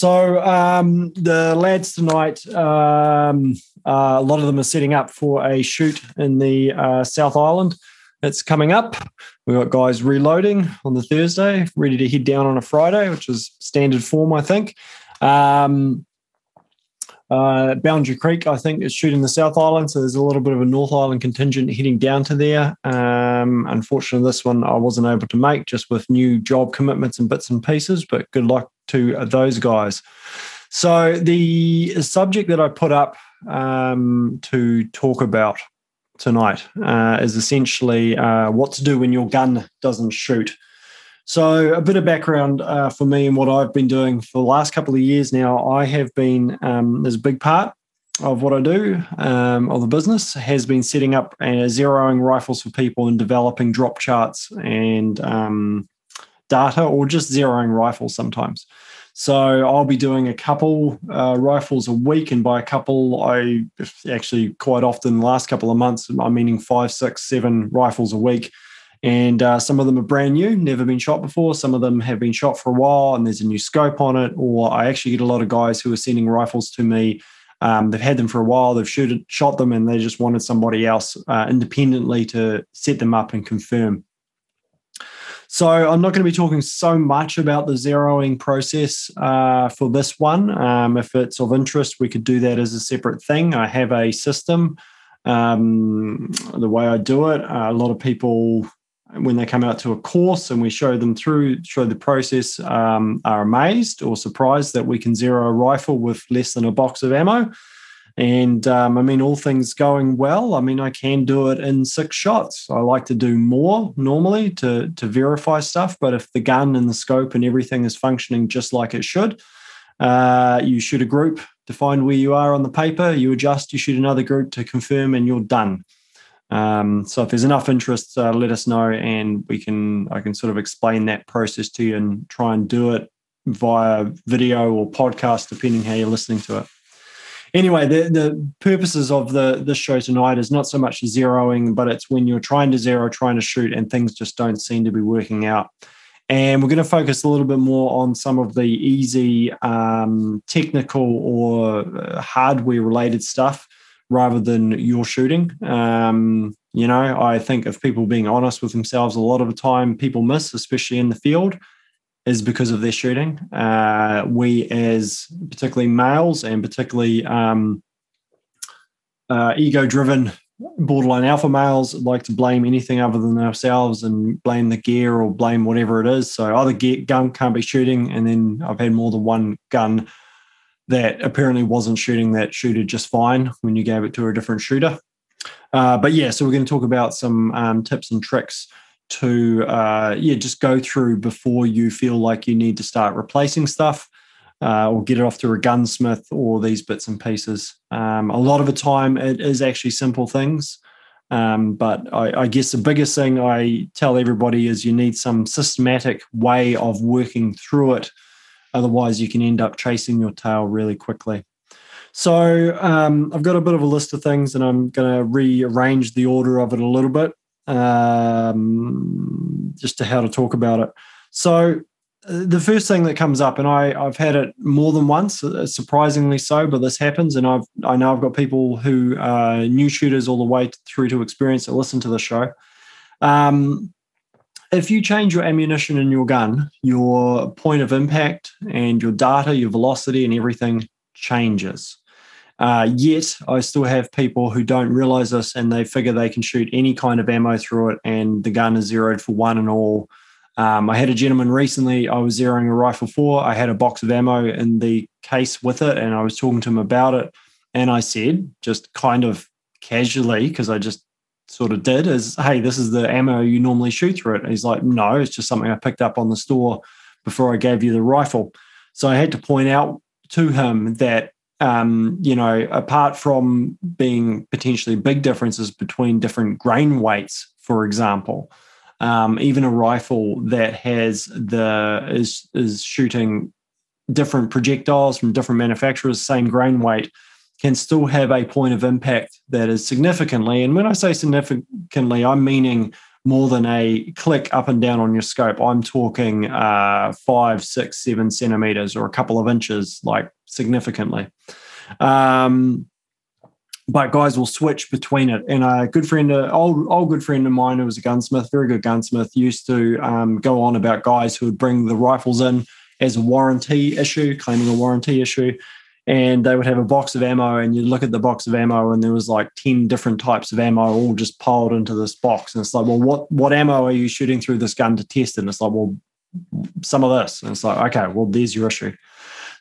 So um, the lads tonight, um, uh, a lot of them are setting up for a shoot in the uh, South Island. It's coming up. We've got guys reloading on the Thursday, ready to head down on a Friday, which is standard form, I think. Um, uh, Boundary Creek, I think, is shooting the South Island, so there's a little bit of a North Island contingent heading down to there. Um, unfortunately, this one I wasn't able to make just with new job commitments and bits and pieces, but good luck to those guys. So, the subject that I put up um, to talk about tonight uh, is essentially uh, what to do when your gun doesn't shoot. So, a bit of background uh, for me and what I've been doing for the last couple of years now. I have been, um, there's a big part of what I do um, of the business has been setting up uh, zeroing rifles for people and developing drop charts and um, data or just zeroing rifles sometimes. So I'll be doing a couple uh, rifles a week, and by a couple, I actually quite often last couple of months, I'm meaning five, six, seven rifles a week and uh, some of them are brand new, never been shot before. Some of them have been shot for a while, and there's a new scope on it. Or I actually get a lot of guys who are sending rifles to me. Um, they've had them for a while, they've shoot, shot them, and they just wanted somebody else uh, independently to set them up and confirm. So I'm not going to be talking so much about the zeroing process uh, for this one. Um, if it's of interest, we could do that as a separate thing. I have a system. Um, the way I do it, uh, a lot of people when they come out to a course and we show them through show the process um, are amazed or surprised that we can zero a rifle with less than a box of ammo. And um, i mean all things going well i mean i can do it in six shots. I like to do more normally to to verify stuff but if the gun and the scope and everything is functioning just like it should uh, you shoot a group to find where you are on the paper you adjust you shoot another group to confirm and you're done um, so if there's enough interest, uh, let us know, and we can I can sort of explain that process to you and try and do it via video or podcast, depending how you're listening to it. Anyway, the, the purposes of the this show tonight is not so much zeroing, but it's when you're trying to zero, trying to shoot, and things just don't seem to be working out. And we're going to focus a little bit more on some of the easy um, technical or uh, hardware related stuff rather than your shooting. Um, you know, I think of people being honest with themselves, a lot of the time people miss, especially in the field, is because of their shooting. Uh, we, as particularly males and particularly um, uh, ego driven borderline alpha males like to blame anything other than ourselves and blame the gear or blame whatever it is. So either gear, gun can't be shooting, and then I've had more than one gun that apparently wasn't shooting that shooter just fine when you gave it to a different shooter. Uh, but yeah, so we're going to talk about some um, tips and tricks to uh, yeah just go through before you feel like you need to start replacing stuff uh, or get it off to a gunsmith or these bits and pieces. Um, a lot of the time, it is actually simple things. Um, but I, I, guess the biggest thing I tell everybody is you need some systematic way of working through it Otherwise, you can end up chasing your tail really quickly. So um, I've got a bit of a list of things, and I'm going to rearrange the order of it a little bit, um, just to how to talk about it. So uh, the first thing that comes up, and I, I've had it more than once, uh, surprisingly so, but this happens, and I've I know I've got people who are new shooters all the way through to experience that listen to the show. Um, if you change your ammunition in your gun, your point of impact and your data, your velocity, and everything changes. Uh, yet, I still have people who don't realize this and they figure they can shoot any kind of ammo through it, and the gun is zeroed for one and all. Um, I had a gentleman recently, I was zeroing a rifle for. I had a box of ammo in the case with it, and I was talking to him about it. And I said, just kind of casually, because I just sort of did is, hey, this is the ammo you normally shoot through it. And he's like, no, it's just something I picked up on the store before I gave you the rifle. So I had to point out to him that, um, you know, apart from being potentially big differences between different grain weights, for example, um, even a rifle that has the is is shooting different projectiles from different manufacturers, same grain weight, can still have a point of impact that is significantly, and when I say significantly, I'm meaning more than a click up and down on your scope. I'm talking uh, five, six, seven centimeters or a couple of inches, like significantly. Um, but guys will switch between it. And a good friend, an old old good friend of mine who was a gunsmith, very good gunsmith, used to um, go on about guys who would bring the rifles in as a warranty issue, claiming a warranty issue. And they would have a box of ammo, and you'd look at the box of ammo, and there was like 10 different types of ammo all just piled into this box. And it's like, well, what, what ammo are you shooting through this gun to test? And it's like, well, some of this. And it's like, okay, well, there's your issue.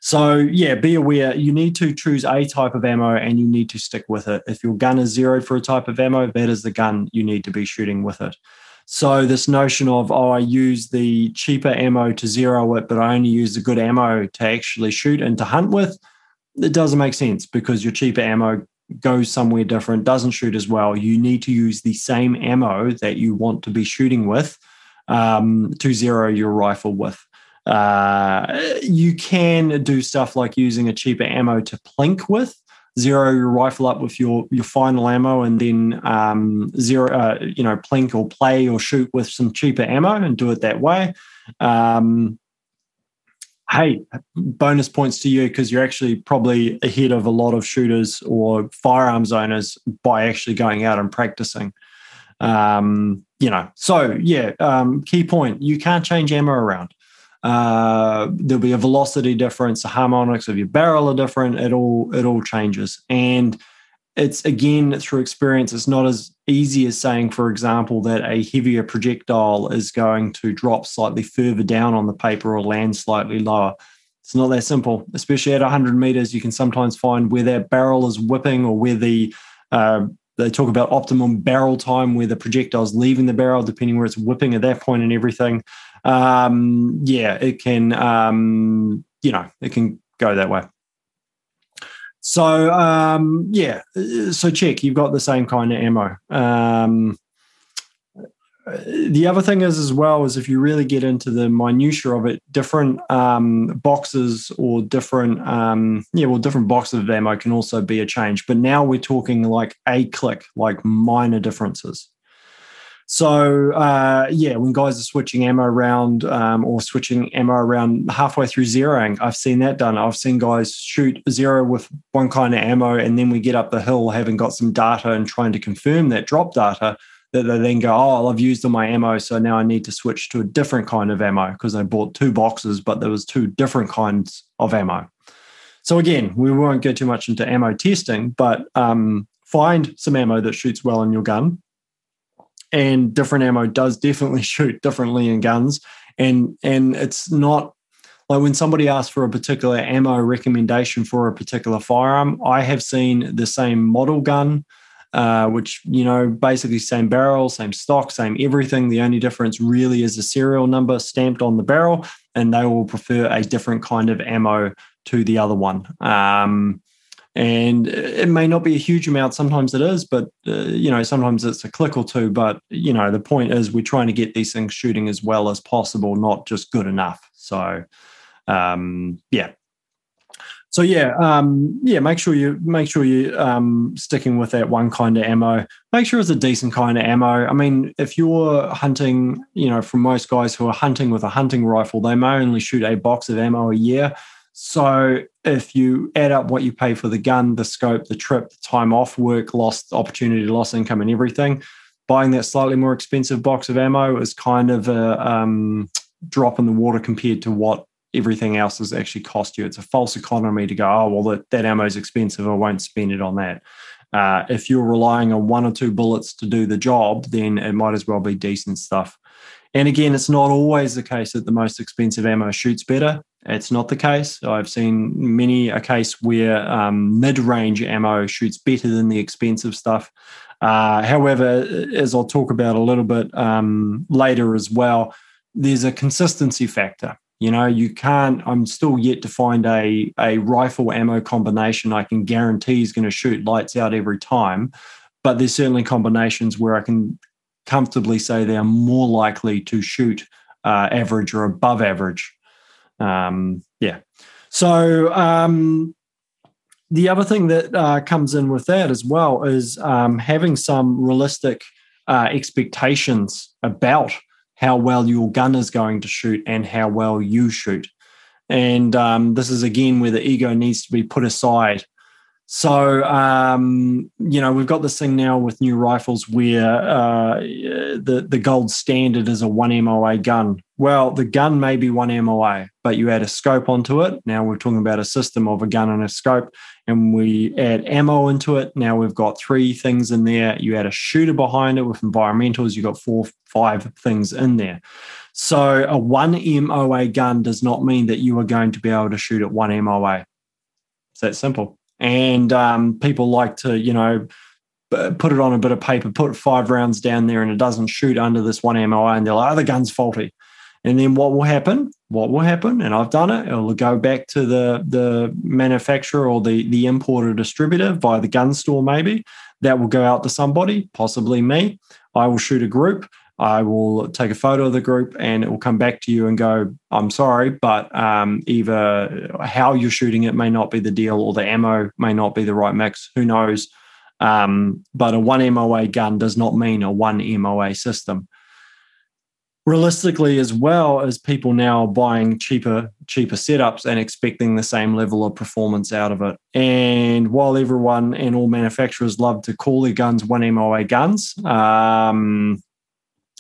So yeah, be aware. You need to choose a type of ammo and you need to stick with it. If your gun is zeroed for a type of ammo, that is the gun you need to be shooting with it. So this notion of oh, I use the cheaper ammo to zero it, but I only use the good ammo to actually shoot and to hunt with, it doesn't make sense because your cheaper ammo goes somewhere different, doesn't shoot as well. You need to use the same ammo that you want to be shooting with um, to zero your rifle with. Uh, you can do stuff like using a cheaper ammo to plink with, zero your rifle up with your your final ammo, and then um, zero, uh, you know, plink or play or shoot with some cheaper ammo and do it that way. Um, hey, bonus points to you because you're actually probably ahead of a lot of shooters or firearms owners by actually going out and practicing. Um, you know, so yeah, um, key point: you can't change ammo around. Uh, there'll be a velocity difference. The harmonics of your barrel are different. It all it all changes, and it's again through experience. It's not as easy as saying, for example, that a heavier projectile is going to drop slightly further down on the paper or land slightly lower. It's not that simple, especially at 100 meters. You can sometimes find where that barrel is whipping or where the uh, they talk about optimum barrel time where the projectile is leaving the barrel, depending where it's whipping at that point and everything um, yeah, it can, um, you know, it can go that way. So um, yeah, so check. You've got the same kind of ammo. Um, the other thing is as well is if you really get into the minutia of it, different um, boxes or different um, yeah, well, different boxes of ammo can also be a change. But now we're talking like a click, like minor differences. So uh, yeah, when guys are switching ammo around um, or switching ammo around halfway through zeroing, I've seen that done. I've seen guys shoot zero with one kind of ammo, and then we get up the hill having got some data and trying to confirm that drop data. That they then go, oh, I've used all my ammo, so now I need to switch to a different kind of ammo because I bought two boxes, but there was two different kinds of ammo. So again, we won't go too much into ammo testing, but um, find some ammo that shoots well in your gun and different ammo does definitely shoot differently in guns. And and it's not like when somebody asks for a particular ammo recommendation for a particular firearm i have seen the same model gun uh, which you know basically same barrel same stock same everything. The only difference really is a serial number stamped on the barrel and they will prefer a different kind of ammo to the other one. Um, and it may not be a huge amount sometimes it is but uh, you know sometimes it's a click or two but you know the point is we're trying to get these things shooting as well as possible not just good enough. So um, yeah. So yeah um, yeah make sure you make sure you um, sticking with that one kind of ammo. Make sure it's a decent kind of ammo. I mean if you're hunting you know from most guys who are hunting with a hunting rifle they may only shoot a box of ammo a year so if you add up what you pay for the gun, the scope, the trip, the time off work, lost opportunity, lost income, and everything, buying that slightly more expensive box of ammo is kind of a um, drop in the water compared to what everything else has actually cost you. It's a false economy to go, oh, well, that, that ammo is expensive. I won't spend it on that. Uh, if you're relying on one or two bullets to do the job, then it might as well be decent stuff. And again, it's not always the case that the most expensive ammo shoots better. It's not the case. I've seen many a case where um, mid-range ammo shoots better than the expensive stuff. Uh, however, as I'll talk about a little bit um, later as well, there's a consistency factor. You know, you can't. I'm still yet to find a a rifle ammo combination I can guarantee is going to shoot lights out every time. But there's certainly combinations where I can comfortably say they are more likely to shoot uh, average or above average um, yeah. So um, the other thing that uh, comes in with that as well is um, having some realistic uh, expectations about how well your gun is going to shoot and how well you shoot. And um, this is again where the ego needs to be put aside so, um, you know, we've got this thing now with new rifles where uh, the, the gold standard is a one MOA gun. Well, the gun may be one MOA, but you add a scope onto it. Now we're talking about a system of a gun and a scope, and we add ammo into it. Now we've got three things in there. You add a shooter behind it with environmentals, you've got four, five things in there. So, a one MOA gun does not mean that you are going to be able to shoot at one MOA. It's that simple and um, people like to you know put it on a bit of paper put five rounds down there and it doesn't shoot under this one MOA and they're like oh the gun's faulty. And then what will happen? What will happen? And I've done it. It'll go back to the the manufacturer or the the importer distributor via the gun store maybe. That will go out to somebody possibly me. I will shoot a group I will take a photo of the group and it will come back to you and go, I'm sorry, but um, either how you're shooting it may not be the deal or the ammo may not be the right mix. Who knows? Um, but a one MOA gun does not mean a one MOA system. Realistically, as well as people now buying cheaper, cheaper setups and expecting the same level of performance out of it. And while everyone and all manufacturers love to call their guns one MOA guns, um,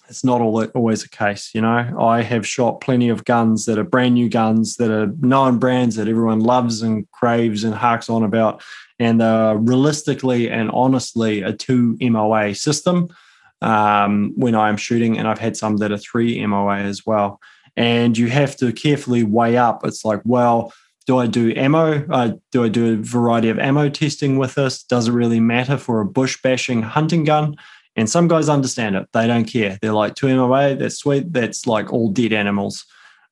it's not all, always the case. You know, I have shot plenty of guns that are brand new guns that are known brands that everyone loves and craves and harks on about, and uh, realistically and honestly a two MOA system um, when I'm shooting, and I've had some that are three MOA as well. And you have to carefully weigh up. It's like, well, do I do ammo? Uh, do I do a variety of ammo testing with this? Does it really matter for a bush bashing hunting gun? And some guys understand it. They don't care. They're like, 2 MOA, that's sweet. That's like all dead animals.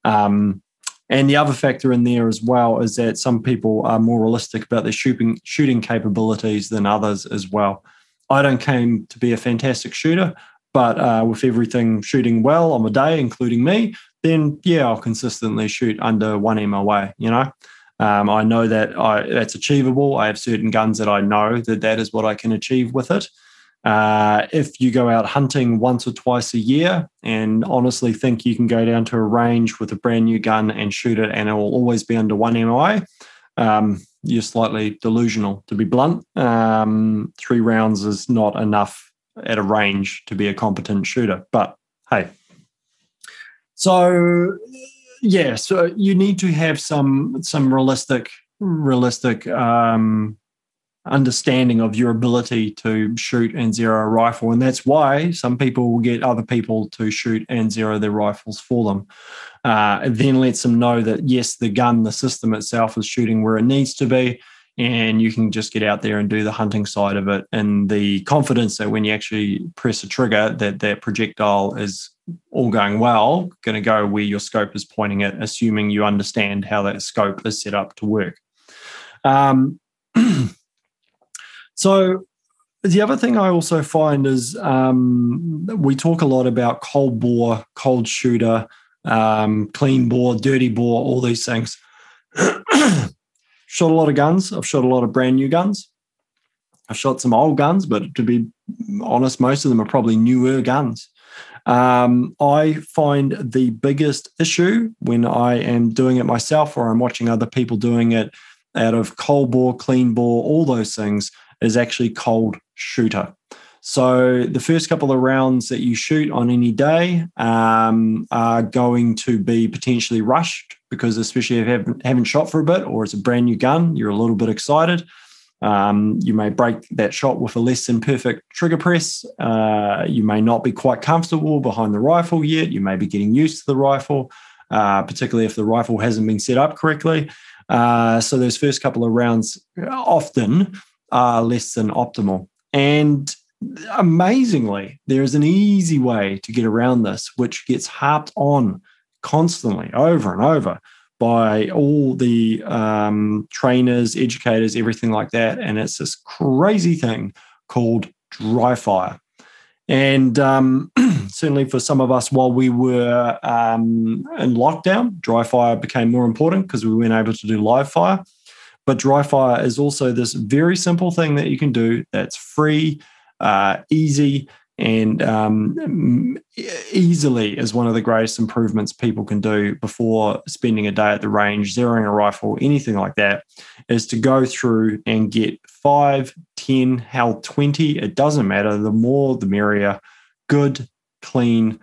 Um, and the other factor in there as well is that some people are more realistic about their shooting shooting capabilities than others as well. I don't claim to be a fantastic shooter, but uh, with everything shooting well on the day, including me, then yeah, I'll consistently shoot under one MOA. You know, um, I know that I, that's achievable. I have certain guns that I know that that is what I can achieve with it. Uh, if you go out hunting once or twice a year and honestly think you can go down to a range with a brand new gun and shoot it and it will always be under one MOA, um, you're slightly delusional, to be blunt. Um, three rounds is not enough at a range to be a competent shooter. But hey, so yeah, so you need to have some some realistic realistic um, understanding of your ability to shoot and zero a rifle. And that's why some people will get other people to shoot and zero their rifles for them. Uh, it then lets them know that, yes, the gun, the system itself is shooting where it needs to be. And you can just get out there and do the hunting side of it. And the confidence that when you actually press a trigger, that that projectile is all going well, going to go where your scope is pointing it, assuming you understand how that scope is set up to work. Um, So the other thing I also find is um, we talk a lot about cold bore, cold shooter, um, clean bore, dirty bore, all these things. shot a lot of guns. I've shot a lot of brand new guns. I've shot some old guns, but to be honest, most of them are probably newer guns. Um, I find the biggest issue when I am doing it myself or I'm watching other people doing it out of cold bore, clean bore, all those things is actually cold shooter. So the first couple of rounds that you shoot on any day um, are going to be potentially rushed because, especially if you haven't, haven't, shot for a bit or it's a brand new gun, you're a little bit excited. Um, you may break that shot with a less than perfect trigger press. Uh, you may not be quite comfortable behind the rifle yet. You may be getting used to the rifle, uh, particularly if the rifle hasn't been set up correctly. Uh, so those first couple of rounds often are less than optimal. And amazingly, there is an easy way to get around this, which gets harped on constantly over and over by all the um, trainers, educators, everything like that. And it's this crazy thing called dry fire. And um, certainly for some of us, while we were um, in lockdown, dry fire became more important because we weren't able to do live fire. But dry fire is also this very simple thing that you can do that's free, uh, easy, and um, easily is one of the greatest improvements people can do before spending a day at the range, zeroing a rifle, anything like that, is to go through and get five, 10, hell, 20, it doesn't matter. The more, the merrier. Good, clean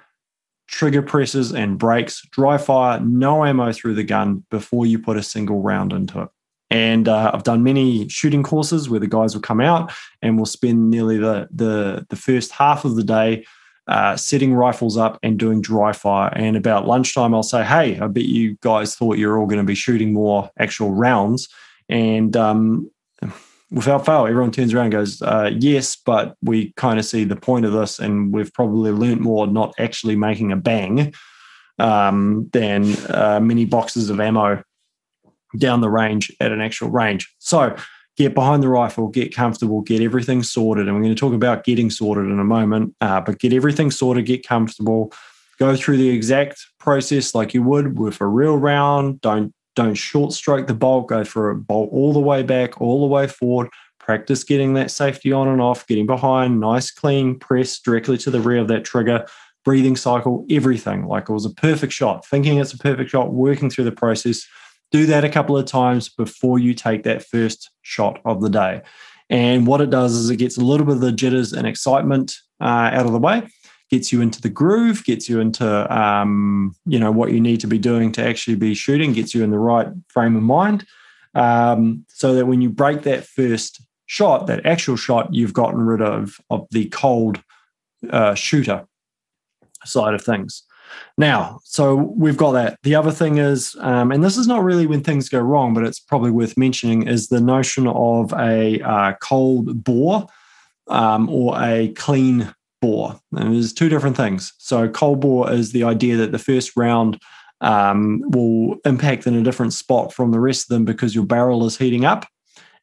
trigger presses and brakes, dry fire, no ammo through the gun before you put a single round into it. And uh, I've done many shooting courses where the guys will come out and we'll spend nearly the the, the first half of the day uh, setting rifles up and doing dry fire. And about lunchtime, I'll say, "Hey, I bet you guys thought you're all going to be shooting more actual rounds." And um, without fail, everyone turns around and goes, uh, "Yes, but we kind of see the point of this, and we've probably learnt more not actually making a bang um, than uh, many boxes of ammo down the range at an actual range. So get behind the rifle, get comfortable, get everything sorted. And we're going to talk about getting sorted in a moment, uh, but get everything sorted, get comfortable, go through the exact process like you would with a real round. Don't don't short stroke the bolt, go for a bolt all the way back, all the way forward. Practice getting that safety on and off, getting behind, nice clean press directly to the rear of that trigger, breathing cycle, everything. Like it was a perfect shot, thinking it's a perfect shot, working through the process do that a couple of times before you take that first shot of the day. And what it does is it gets a little bit of the jitters and excitement uh, out of the way, gets you into the groove, gets you into um, you know what you need to be doing to actually be shooting, gets you in the right frame of mind, um, so that when you break that first shot, that actual shot, you've gotten rid of of the cold uh, shooter side of things. Now, so we've got that. The other thing is, um, and this is not really when things go wrong, but it's probably worth mentioning, is the notion of a uh, cold bore um, or a clean bore. And there's two different things. So, cold bore is the idea that the first round um, will impact in a different spot from the rest of them because your barrel is heating up.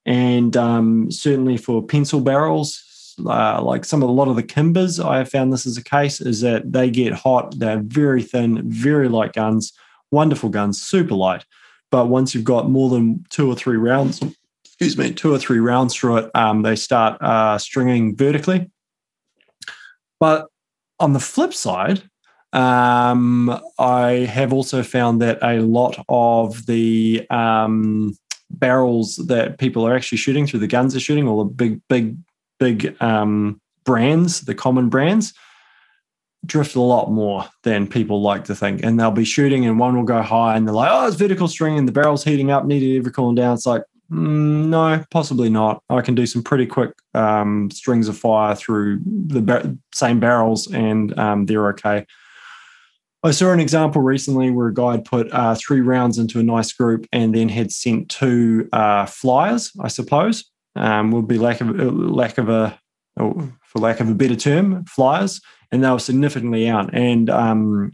And um, certainly for pencil barrels, uh, like some of a lot of the Kimbers, I have found this is a case, is that they get hot. They're very thin, very light guns, wonderful guns, super light. But once you've got more than two or three rounds, excuse me, two or three rounds through it, um, they start uh, stringing vertically. But on the flip side, um, I have also found that a lot of the um, barrels that people are actually shooting through the guns are shooting, or the big, big big um, brands, the common brands, drift a lot more than people like to think. And they'll be shooting and one will go high and they're like, oh, it's vertical string and the barrel's heating up, needed every cooling down. It's like, mm, no, possibly not. I can do some pretty quick um, strings of fire through the same barrels and um, they're okay. I saw an example recently where a guy had put uh, three rounds into a nice group and then had sent two uh, flyers, I suppose, um, would be lack of lack of a for lack of a better term flyers and they were significantly out. And um,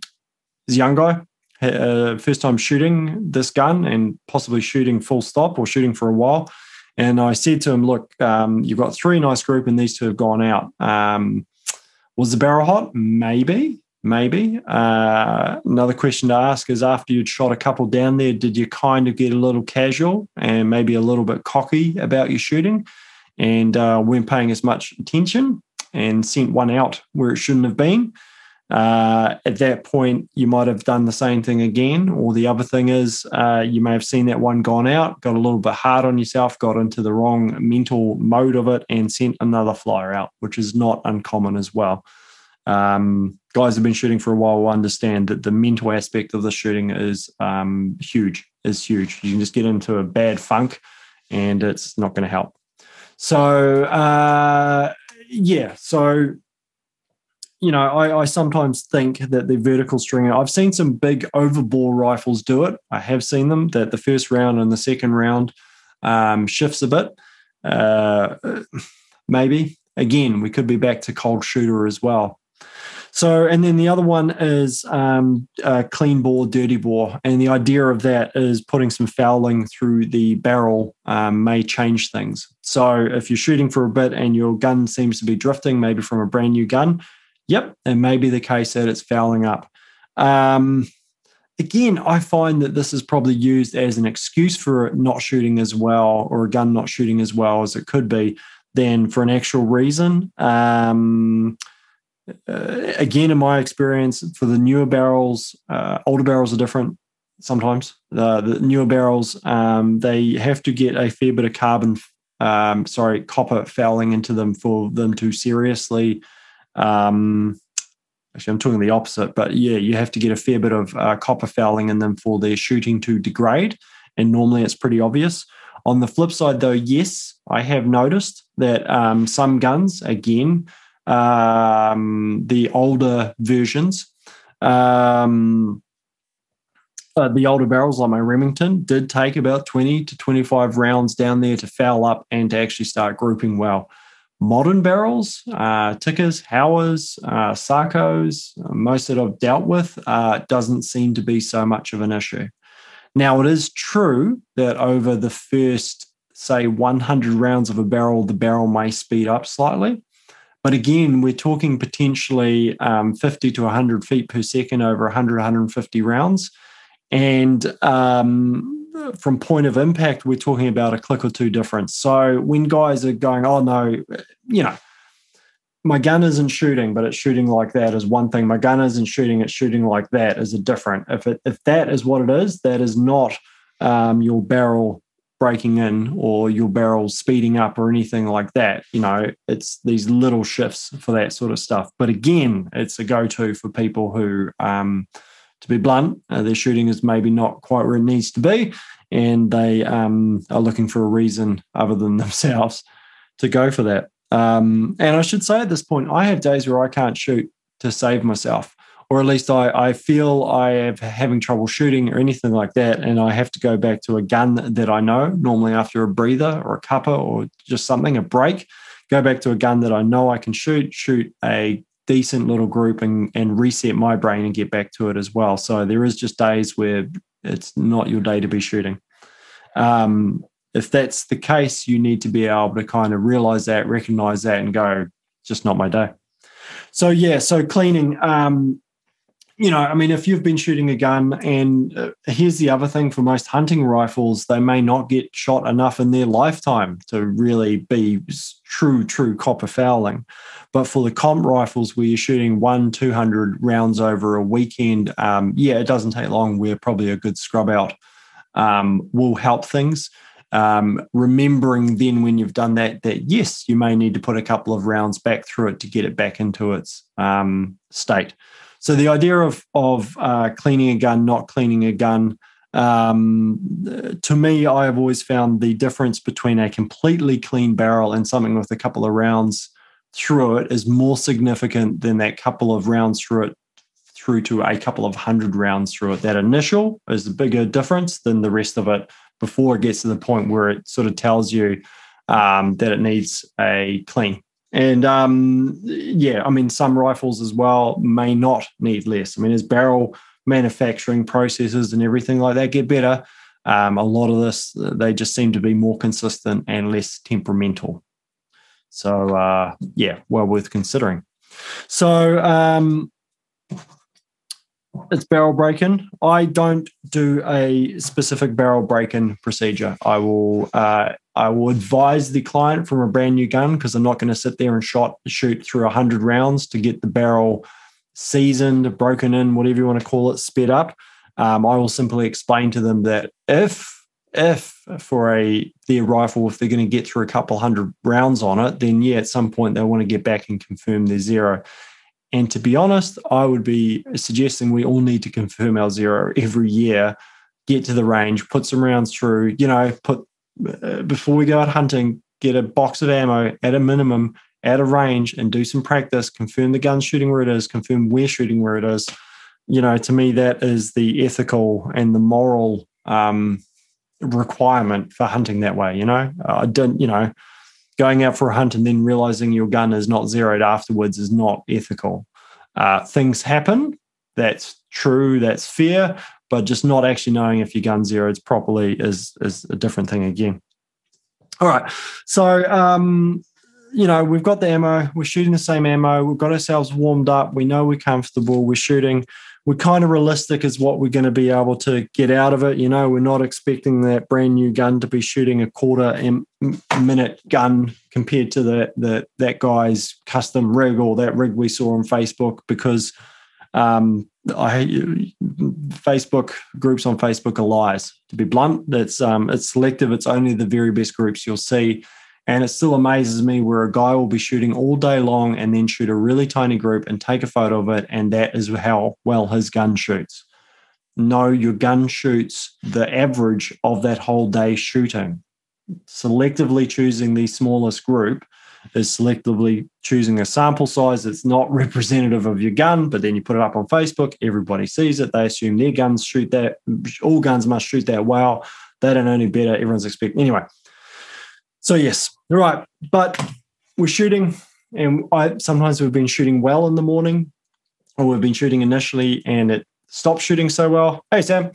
this young guy uh, first time shooting this gun and possibly shooting full stop or shooting for a while. And i said to him look um, you've got three nice group and these two have gone out. Um, was the barrel hot? Maybe maybe. Uh, another question to ask is after you'd shot a couple down there, did you kind of get a little casual and maybe a little bit cocky about your shooting and uh, weren't paying as much attention and sent one out where it shouldn't have been? Uh, at that point, you might have done the same thing again. Or the other thing is, uh, you may have seen that one gone out, got a little bit hard on yourself, got into the wrong mental mode of it, and sent another flyer out, which is not uncommon as well um, guys have been shooting for a while will understand that the mental aspect of the shooting is um, huge. Is huge. You can just get into a bad funk, and it's not going to help. So uh, yeah, so you know, I, I, sometimes think that the vertical stringer. I've seen some big overbore rifles do it. I have seen them that the first round and the second round um, shifts a bit. Uh, maybe again, we could be back to cold shooter as well. So, and then the other one is um, clean bore, dirty bore. And the idea of that is putting some fouling through the barrel um, may change things. So, if you're shooting for a bit and your gun seems to be drifting, maybe from a brand new gun, yep, it may be the case that it's fouling up. Um, again, I find that this is probably used as an excuse for not shooting as well or a gun not shooting as well as it could be than for an actual reason. Um, uh, again, in my experience, for the newer barrels, uh, older barrels are different sometimes. the newer barrels, um, they have to get a fair bit of carbon, um, sorry, copper fouling into them for them to seriously. Um, actually, I'm talking the opposite, but yeah, you have to get a fair bit of uh, copper fouling in them for their shooting to degrade. And normally it's pretty obvious. On the flip side, though, yes, I have noticed that um, some guns, again, um, the older versions, um, uh, the older barrels like my Remington did take about 20 to 25 rounds down there to foul up and to actually start grouping well. Modern barrels, uh, Tikkas, Howas, uh, Sakos, most that I've dealt with, uh, doesn't seem to be so much of an issue. Now, it is true that over the first, say, 100 rounds of a barrel, the barrel may speed up slightly. But again, we're talking potentially um, 50 to 100 feet per second over 100, 150 rounds. And um, from point of impact, we're talking about a click or two difference. So when guys are going, oh no, you know, my gun isn't shooting, but it's shooting like that is one thing. My gun isn't shooting, it's shooting like that is a different. If it if that is what it is, that is not um, your barrel breaking in or your barrel speeding up or anything like that. You know, it's these little shifts for that sort of stuff. But again, it's a go-to for people who um, to be blunt, uh, their shooting is maybe not quite where it needs to be, and they um, are looking for a reason other than themselves to go for that. Um, and I should say at this point, I have days where I can't shoot to save myself, or at least I, I feel I am having trouble shooting or anything like that, and I have to go back to a gun that I know, normally after a breather or a cuppa or just something, a break. Go back to a gun that I know I can shoot, shoot a decent little group and, and reset my brain and get back to it as well. So there is just days where it's not your day to be shooting. Um, if that's the case, you need to be able to kind of realize that, recognize that, and go, just not my day. So yeah, so cleaning. Um, you know, I mean, if you've been shooting a gun, and uh, here's the other thing for most hunting rifles, they may not get shot enough in their lifetime to really be true, true copper fouling. But for the comp rifles, where you're shooting one, 200 rounds over a weekend, um, yeah, it doesn't take long We're probably a good scrub out um, will help things. Um, remembering then when you've done that, that yes, you may need to put a couple of rounds back through it to get it back into its um, state. So the idea of of uh, cleaning a gun, not cleaning a gun, um, to me, I have always found the difference between a completely clean barrel and something with a couple of rounds through it is more significant than that couple of rounds through it through to a couple of hundred rounds through it. That initial is a bigger difference than the rest of it before it gets to the point where it sort of tells you um, that it needs a clean. And um, yeah, I mean, some rifles as well may not need less. I mean, as barrel manufacturing processes and everything like that get better, um, a lot of this, they just seem to be more consistent and less temperamental. So, uh, yeah, well worth considering. So, um, it's barrel break-in. I don't do a specific barrel break-in procedure. I will uh, I will advise the client from a brand new gun because I'm not going to sit there and shot shoot through hundred rounds to get the barrel seasoned, broken in, whatever you want to call it, sped up. Um, I will simply explain to them that if if for a their rifle, if they're going to get through a couple hundred rounds on it, then yeah, at some point they want to get back and confirm their zero. And to be honest, I would be suggesting we all need to confirm our zero every year, get to the range, put some rounds through, you know, put uh, before we go out hunting, get a box of ammo at a minimum at a range and do some practice, confirm the gun shooting where it is, confirm we're shooting where it is. You know, to me, that is the ethical and the moral um, requirement for hunting that way. You know, I don't, you know, going out for a hunt and then realizing your gun is not zeroed afterwards is not ethical. Uh, things happen. That's true. That's fair. But just not actually knowing if your gun zeroed properly is is a different thing again. All right. So um, you know, we've got the ammo. We're shooting the same ammo. We've got ourselves warmed up. We know we're comfortable. We're shooting. We're kind of realistic as what we're going to be able to get out of it. You know, we're not expecting that brand new gun to be shooting a quarter minute gun compared to the, the that guy's custom rig or that rig we saw on Facebook because um, I Facebook groups on Facebook are lies. To be blunt, it's um, it's selective. It's only the very best groups you'll see. And it still amazes me where a guy will be shooting all day long and then shoot a really tiny group and take a photo of it. And that is how well his gun shoots. No, your gun shoots the average of that whole day shooting. Selectively choosing the smallest group is selectively choosing a sample size that's not representative of your gun, but then you put it up on Facebook, everybody sees it, they assume their guns shoot that, all guns must shoot that well. They don't know any better, everyone's expecting. Anyway, so yes, right. But we're shooting, and I sometimes we've been shooting well in the morning, or we've been shooting initially and it stopped shooting so well. Hey Sam.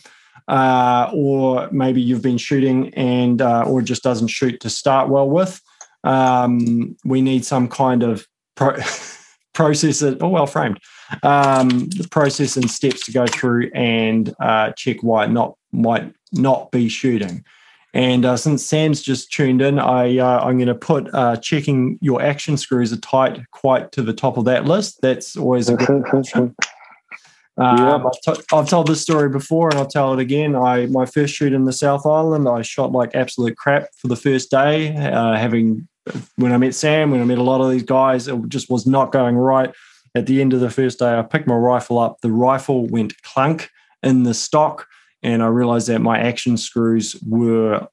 Uh, or maybe you've been shooting and uh, or just doesn't shoot to start well with. Um, we need some kind of pro- process it. Oh, well framed. Um, the process and steps to go through and uh, check why it not might not be shooting. And uh, since Sam's just tuned in, I uh, I'm going to put uh, checking your action screws are tight quite to the top of that list. That's always a good. um, yeah. I've, t- I've told this story before, and I'll tell it again. I my first shoot in the South Island, I shot like absolute crap for the first day. Uh, having when I met Sam, when I met a lot of these guys, it just was not going right. At the end of the first day, I picked my rifle up. The rifle went clunk in the stock and I realized that my action screws were.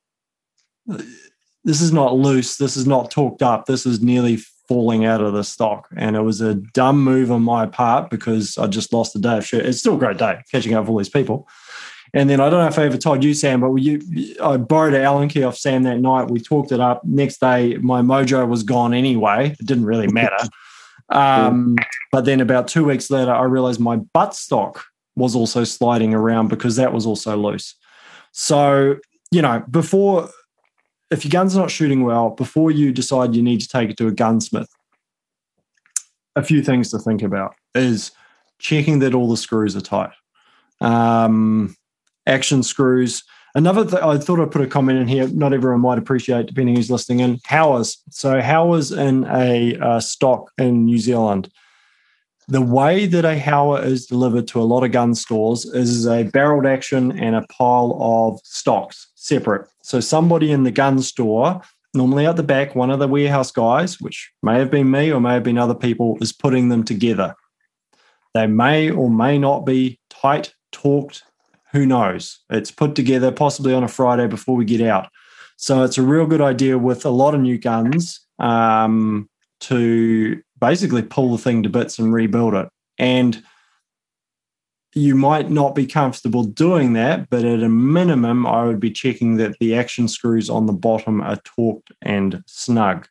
This is not loose. This is not torqued up. This is nearly falling out of the stock, and it was a dumb move on my part because I just lost a day of shoot. It's still a great day catching up with all these people. And then I don't know if I ever told you, Sam, but you, I borrowed an Allen key off Sam that night. We talked it up. Next day, my mojo was gone anyway. It didn't really matter. Um, but then about two weeks later, I realized my butt stock was also sliding around because that was also loose. So, you know, before, if your gun's not shooting well, before you decide you need to take it to a gunsmith, a few things to think about is checking that all the screws are tight. Um, action screws. Another thing, I thought I'd put a comment in here. Not everyone might appreciate, depending who's listening in. Howas. So Howas in a uh, stock in New Zealand the way that a Howa is delivered to a lot of gun stores is a barreled action and a pile of stocks separate. So somebody in the gun store, normally at the back, one of the warehouse guys, which may have been me or may have been other people, is putting them together. They may or may not be tight, talked, who knows? It's put together possibly on a Friday before we get out. So it's a real good idea with a lot of new guns um, to basically pull the thing to bits and rebuild it. And you might not be comfortable doing that, but at a minimum, I would be checking that the action screws on the bottom are torqued and snug.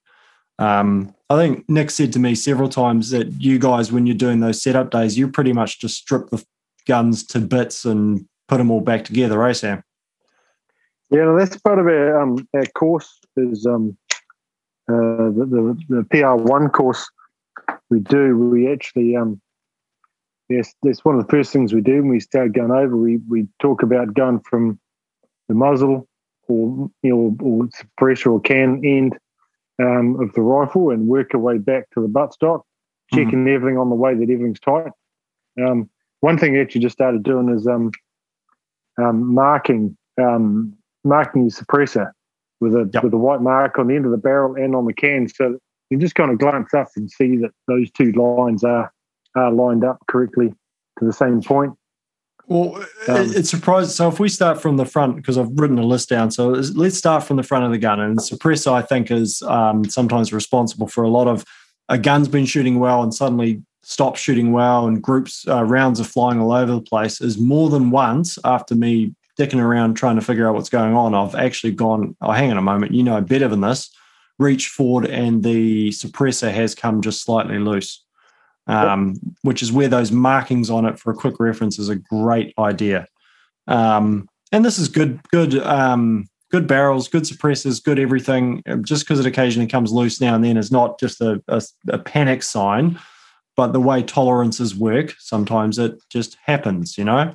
Um, I think Nick said to me several times that you guys, when you're doing those setup days, you pretty much just strip the guns to bits and put them all back together, eh, Sam? Yeah, that's part of our, um, our course is um, uh, the, the, the PR1 course we do. We actually, um, yes, that's one of the first things we do when we start going over. We we talk about going from the muzzle or you know or suppressor or can end um, of the rifle and work our way back to the buttstock, checking mm-hmm. everything on the way that everything's tight. Um, one thing I actually just started doing is um, um, marking um, marking your suppressor with a yep. with a white mark on the end of the barrel and on the can, so you just kind of glance up and see that those two lines are are lined up correctly to the same point. Well, um, it's surprising. So if we start from the front, because I've written a list down, so let's start from the front of the gun. And suppressor, I think, is um, sometimes responsible for a lot of a gun's been shooting well and suddenly stops shooting well, and groups uh, rounds are flying all over the place. Is more than once after me dicking around trying to figure out what's going on, I've actually gone. Oh, hang on a moment, you know better than this reach forward and the suppressor has come just slightly loose, um, yep. which is where those markings on it for a quick reference is a great idea. Um, and this is good, good, um, good barrels, good suppressors, good everything. Just because it occasionally comes loose now and then is not just a, a, a panic sign, but the way tolerances work, sometimes it just happens, you know.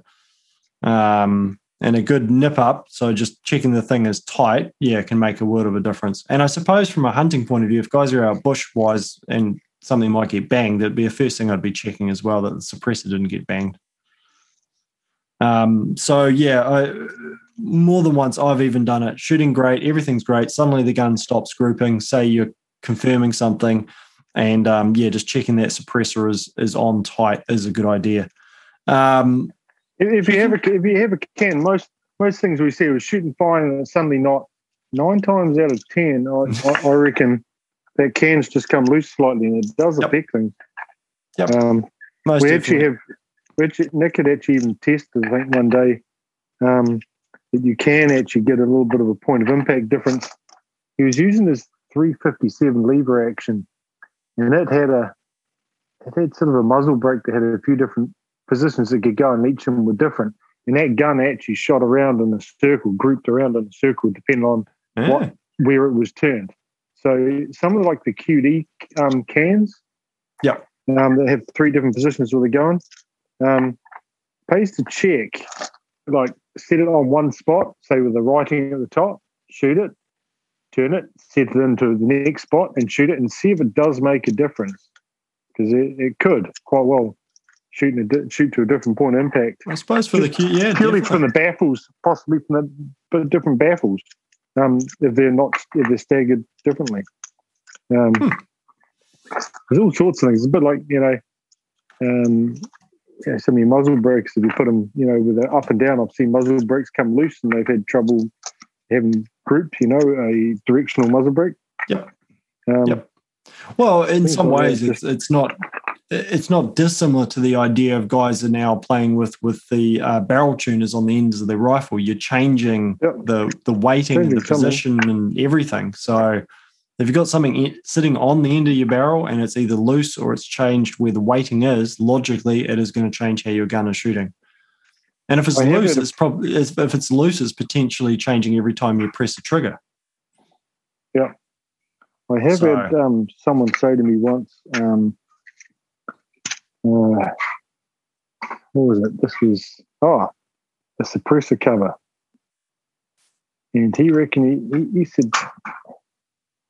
Um, and a good nip up, so just checking the thing is tight, yeah, can make a world of a difference. And I suppose from a hunting point of view, if guys are out bush wise and something might get banged, that'd be the first thing I'd be checking as well that the suppressor didn't get banged. Um, so yeah, I, more than once I've even done it. Shooting great, everything's great. Suddenly the gun stops grouping. Say you're confirming something, and um, yeah, just checking that suppressor is is on tight is a good idea. Um, if you ever if you ever can, most most things we see was shooting fine and suddenly not. Nine times out of ten, I, I, I reckon that cans just come loose slightly, and it does affect yep. things. Yep. Um, Most we actually have, actually, Nick had actually even tested, I think, one day um, that you can actually get a little bit of a point of impact difference. He was using this 357 lever action, and it had a it had sort of a muzzle brake that had a few different positions that could go, and each of them were different. And that gun actually shot around in a circle, grouped around in a circle, depending on yeah. what where it was turned. So some of like the QD um, cans, yeah, um, that have three different positions where they're going. Um, pays to check, like set it on one spot, say with the writing at the top, shoot it, turn it, set it into the next spot, and shoot it, and see if it does make a difference because it, it could quite well shoot a, shoot to a different point of impact. I suppose for the Q, yeah, purely definitely. from the baffles, possibly from the different baffles um, if they're not if they're staggered differently. Um, hmm. There's all sorts of things. It's a bit like you know, um, you know, some of your muzzle brakes. If you put them, you know, with the up and down, I've seen muzzle brakes come loose and they've had trouble having groups. You know, a directional muzzle brake. Yep. Um, yep. Well, in some ways, it's it's not it's not dissimilar to the idea of guys are now playing with with the uh, barrel tuners on the ends of their rifle. You're changing yep. the the weighting, and the position, and everything. So if you've got something sitting on the end of your barrel and it's either loose or it's changed where the weighting is, logically it is going to change how your gun is shooting. And if it's I loose, it's probably if it's loose, it's potentially changing every time you press the trigger. Yeah, I have so, had um, someone say to me once. Um, uh, what was it? This was oh, the suppressor cover, and he reckoned he, he, said,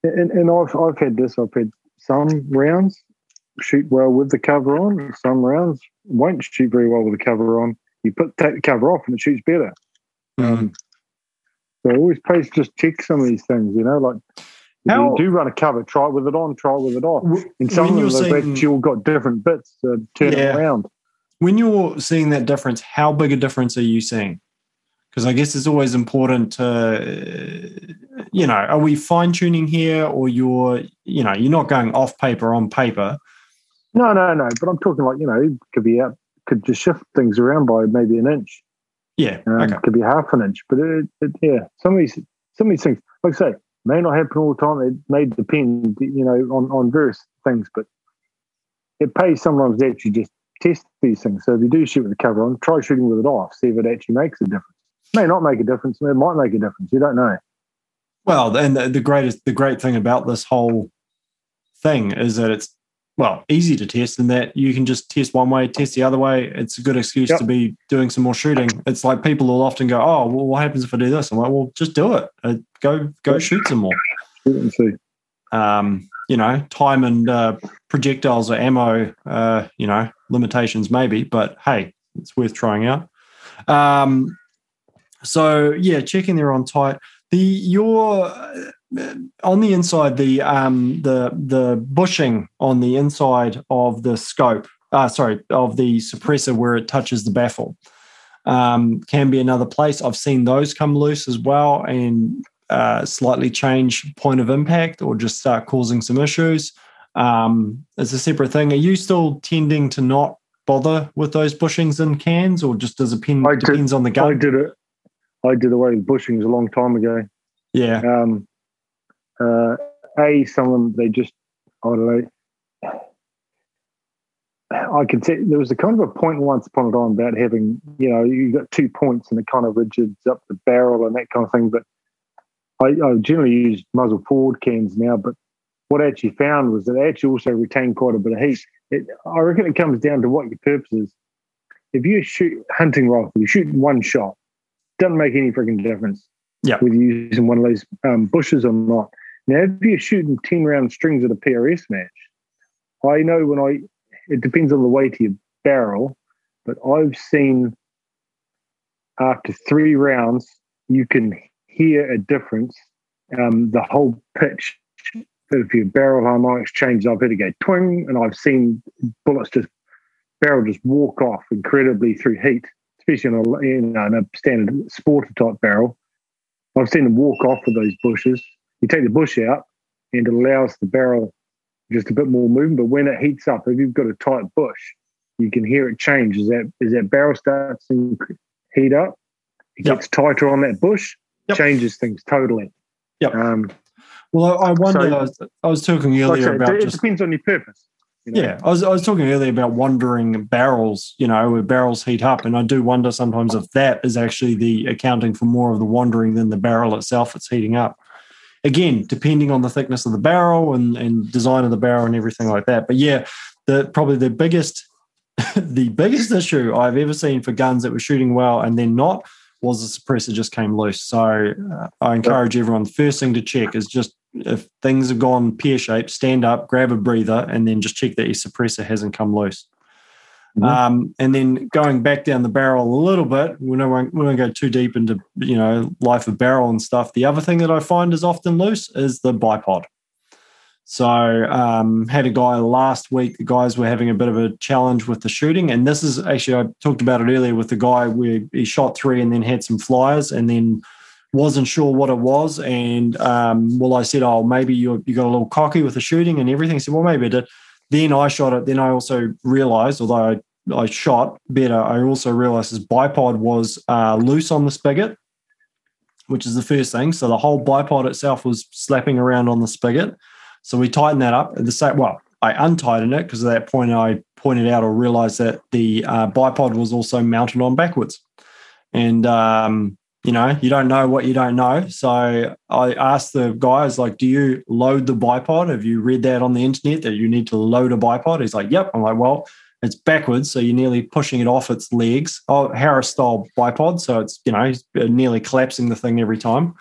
and, and I've I've had this. I've had some rounds shoot well with the cover on. Some rounds won't shoot very well with the cover on. You put take the cover off and it shoots better. Mm-hmm. Um, so always pays just check some of these things. You know, like how, you do run a cover, try it with it on, try it with it off. And some of them have actually all got different bits to turn yeah. around. When you're seeing that difference, how big a difference are you seeing? Because I guess it's always important to, you know, are we fine tuning here or you're, you know, you're not going off paper on paper? No, no, no. But I'm talking like, you know, it could be out, could just shift things around by maybe an inch. Yeah. Um, okay. Could be half an inch. But it, it, yeah, some of these, some of these things, like I say, may not happen all the time. It may depend, you know, on, on various things, but it pays sometimes to actually just test these things. So if you do shoot with the cover on, try shooting with it off, see if it actually makes a difference. It may not make a difference, it might make a difference. You don't know. Well, and the, the greatest, the great thing about this whole thing is that it's well, easy to test in that you can just test one way, test the other way. It's a good excuse yep. to be doing some more shooting. It's like people will often go, "Oh, well, what happens if I do this?" I'm like, "Well, just do it. Uh, go, go shoot some more." Um, you know, time and uh, projectiles or ammo, uh, you know, limitations maybe, but hey, it's worth trying out. Um, so yeah, checking there on tight. The your on the inside, the um, the the bushing on the inside of the scope, uh, sorry, of the suppressor where it touches the baffle, um, can be another place. I've seen those come loose as well and uh, slightly change point of impact or just start causing some issues. Um, it's a separate thing. Are you still tending to not bother with those bushings in cans, or just does it depend, depends on the gun? I did it. I did away with bushings a long time ago. Yeah. Um, uh, a some of them they just I don't know. I can say there was a kind of a point once upon a time about having, you know, you got two points and it kind of rigids up the barrel and that kind of thing. But I, I generally use muzzle forward cans now. But what I actually found was that they actually also retain quite a bit of heat. it, I reckon it comes down to what your purpose is. If you shoot hunting rifle, you shoot one shot, doesn't make any freaking difference. Yeah. Whether you're using one of those um, bushes or not. Now, if you're shooting 10 round strings at a PRS match, I know when I, it depends on the weight of your barrel, but I've seen after three rounds, you can hear a difference. Um, the whole pitch, if your barrel harmonics changes, I've heard it go twing, and I've seen bullets just barrel just walk off incredibly through heat, especially in a, in a standard sporter type barrel. I've seen them walk off with those bushes. You take the bush out, and it allows the barrel just a bit more movement. But when it heats up, if you've got a tight bush, you can hear it change as that as that barrel starts to heat up. It Yep. gets tighter on that bush, Yep. changes things totally. Yep. Um, Well, I, I wonder. So- I, was, I was talking like earlier say, about it, it just depends on your purpose. you know. Yeah, I was I was talking earlier about wandering barrels, you know, where barrels heat up, and I do wonder sometimes if that is actually the accounting for more of the wandering than the barrel itself that's heating up. Again, depending on the thickness of the barrel and, and design of the barrel and everything like that. But yeah, the probably the biggest the biggest issue I've ever seen for guns that were shooting well and then not was the suppressor just came loose. So uh, I encourage everyone. The first thing to check is just if things have gone pear shaped, stand up, grab a breather, and then just check that your suppressor hasn't come loose. Mhm. Um, and then going back down the barrel a little bit, we don't, we won't go too deep into you know life of barrel and stuff. The other thing that I find is often loose is the bipod. So um, had a guy last week. The guys were having a bit of a challenge with the shooting, and this is actually I talked about it earlier with the guy where he shot three and then had some flyers, and then wasn't sure what it was. And um, well, I said, "Oh, maybe you you got a little cocky with the shooting and everything." He said, "Well, maybe I did." Then I shot it. Then I also realized, although I, I shot better, I also realized his bipod was uh, loose on the spigot, which is the first thing. So the whole bipod itself was slapping around on the spigot. So we tightened that up. At the same, well, I untightened it because at that point I pointed out or realized that the uh, bipod was also mounted on backwards, and um, you know you don't know what you don't know. So I asked the guys like, "Do you load the bipod? Have you read that on the internet that you need to load a bipod?" He's like, "Yep." I'm like, "Well." It's backwards, so you're nearly pushing it off its legs. Oh, Harris style bipod, so it's you know nearly collapsing the thing every time.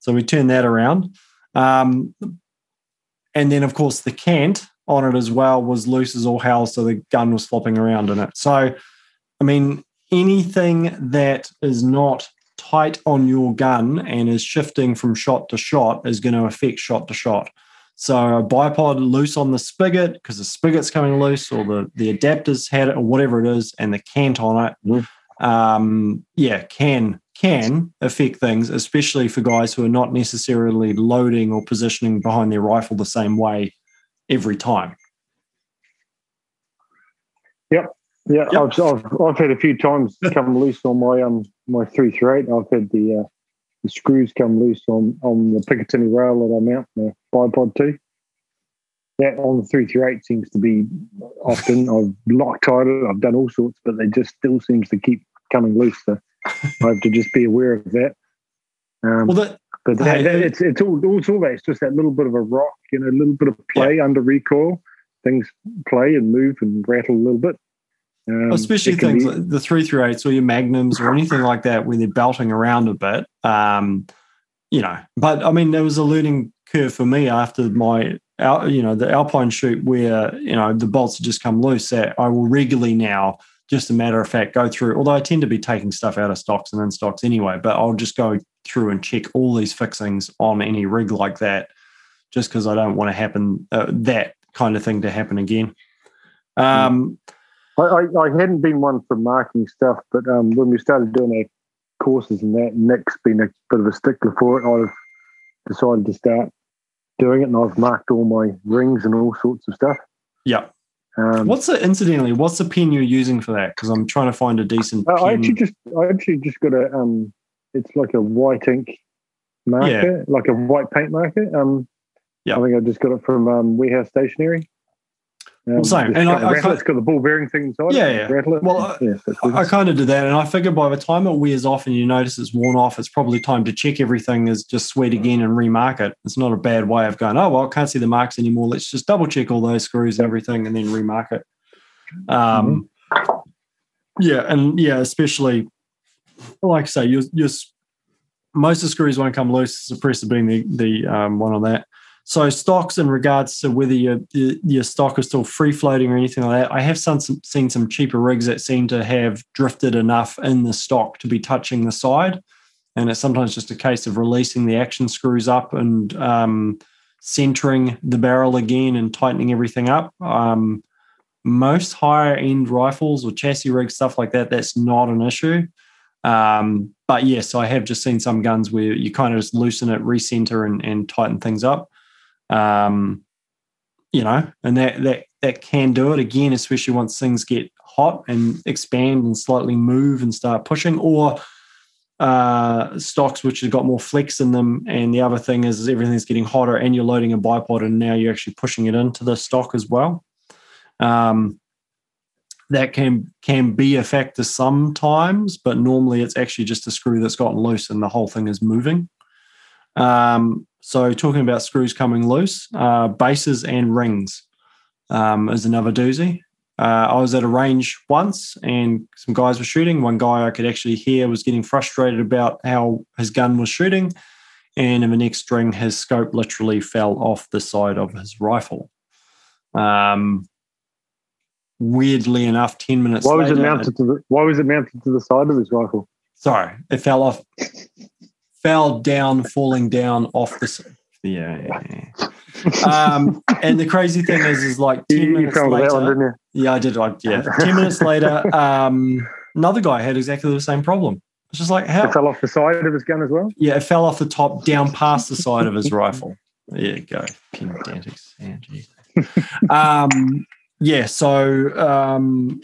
So we turn that around. Um, and then, of course, the cant on it as well was loose as all hell. So the gun was flopping around in it. So, I mean, anything that is not tight on your gun and is shifting from shot to shot is going to affect shot to shot. So a bipod loose on the spigot because the spigot's coming loose or the, the adapters had it or whatever it is and the cant on it, Mhm. um, yeah, can can affect things, especially for guys who are not necessarily loading or positioning behind their rifle the same way every time. Yep. Yeah, Yep. I've, I've I've had a few times come loose on my um my three three eight. I've had the uh, the screws come loose on on the Picatinny rail that I mount the bipod to. That on the three three eight seems to be often. I've Loctite it. I've done all sorts, but they just still seems to keep coming loose. So I have to just be aware of that. Um, Well, that, but that, that, it's it's all, it's all that. It's just that little bit of a rock, you know, a little bit of play under recoil. Things play and move and rattle a little bit. Um, especially things be- like the three three eights or your magnums or anything like that where they're belting around a bit. Um, you know, but I mean, there was a learning curve for me after my, you know, the Alpine shoot where you know the bolts had just come loose. That I will regularly now, just a matter of fact, go through. Although I tend to be taking stuff out of stocks and in stocks anyway, but I'll just go through and check all these fixings on any rig like that, just because I don't want to happen uh, that kind of thing to happen again. Um, I, I, I hadn't been one for marking stuff, but um, when we started doing our courses and that, Nick's been a bit of a stickler for it. I've decided to start doing it, and I've marked all my rings and all sorts of stuff. yeah. Um, What's the incidentally? What's the pen you're using for that? Because I'm trying to find a decent I- pen. I actually just I actually just got a um, it's like a white ink marker, like a white paint marker. Um, Yeah. I think I just got it from um, Warehouse Stationery. Um, Same. And I- kind of it. can't- it's got the ball bearing thing inside. Yeah, it, yeah. Well, I- yeah. I kind of did that, and I figured by the time it wears off and you notice it's worn off, it's probably time to check everything is just sweet again and remark it. It's not a bad way of going. Oh well, I can't see the marks anymore. Let's just double check all those screws and everything, and then remark it. Um, yeah, and yeah, especially like I say, your your s- most of the screws won't come loose. The Suppressor being the the um, one on that. So stocks in regards to whether your your, stock is still free floating or anything like that, I have some, seen some cheaper rigs that seem to have drifted enough in the stock to be touching the side, and it's sometimes just a case of releasing the action screws up and um, centering the barrel again and tightening everything up. Um, most higher end rifles or chassis rigs, stuff like that, that's not an issue. Um, but yes, I have just seen some guns where you kind of just loosen it, recenter, and, and tighten things up. Um, you know, and that that that can do it again, especially once things get hot and expand and slightly move and start pushing, or uh, stocks which have got more flex in them. And the other thing is, is everything's getting hotter, and you're loading a bipod, and now you're actually pushing it into the stock as well. Um, that can can be a factor sometimes, but normally it's actually just a screw that's gotten loose and the whole thing is moving. Um, so talking about screws coming loose, uh, bases and rings um, is another doozy. Uh, I was at a range once and some guys were shooting. One guy I could actually hear was getting frustrated about how his gun was shooting. And in the next string, his scope literally fell off the side of his rifle. Um, weirdly enough, 10 minutes Why was it mounted to the Why was it mounted to the side of his rifle? Sorry, it fell off, fell down, falling down off the. Yeah, yeah, yeah. um, and the crazy thing is, is like ten you minutes fell with that one, later. didn't you? Yeah, I did. I, yeah, ten minutes later, um, another guy had exactly the same problem. It's just like how? It fell off the side of his gun as well. Yeah, it fell off the top, down past the side of his rifle. There you go, pedantics. Yeah, um, yeah, so um,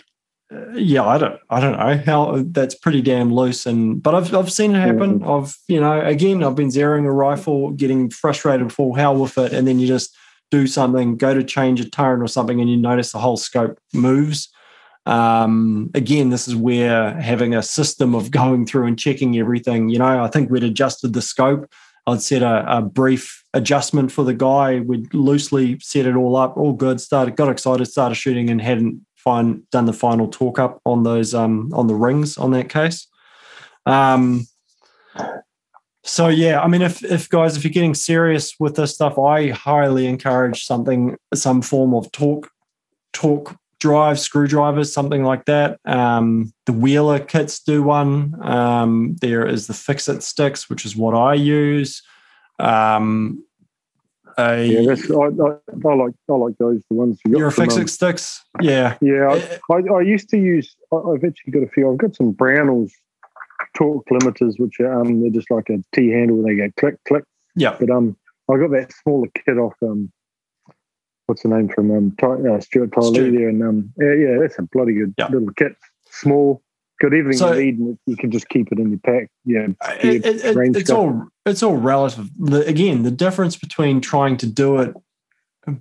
yeah, I don't, I don't know how that's pretty damn loose, and but I've I've seen it happen. I've you know again I've been zeroing a rifle, getting frustrated, full hell with it, and then you just do something, go to change a turret or something, and you notice the whole scope moves. Um, again, this is where having a system of going through and checking everything. You know, I think we'd adjusted the scope. I'd set a, a brief adjustment for the guy. We'd loosely set it all up, all good. Started, got excited, started shooting, and hadn't fine done the final torque up on those um on the rings on that case. Um, so yeah, I mean, if if guys, if you're getting serious with this stuff, I highly encourage something, some form of torque, torque drive, screwdrivers, something like that. Um, the Wheeler kits do one. Um, there is the Fix It sticks, which is what I use. Um, Yeah, that's I, I, I like I like those the ones you got. your Fix It sticks, yeah. Yeah, Uh, I, I, I used to use. I, I've actually got a few. I've got some Brownells torque limiters, which are um, they're just like a T handle. They go click click. Yeah. But um, I got that smaller kit off um, what's the name from um, Ty, uh, Stuart Tyler there, and um, yeah, yeah, that's a bloody good Yeah. little kit. Small, got everything So- and you can just keep it in your pack. Yeah, uh, It- it- it- it's stuff. all it's all relative. The, again, the difference between trying to do it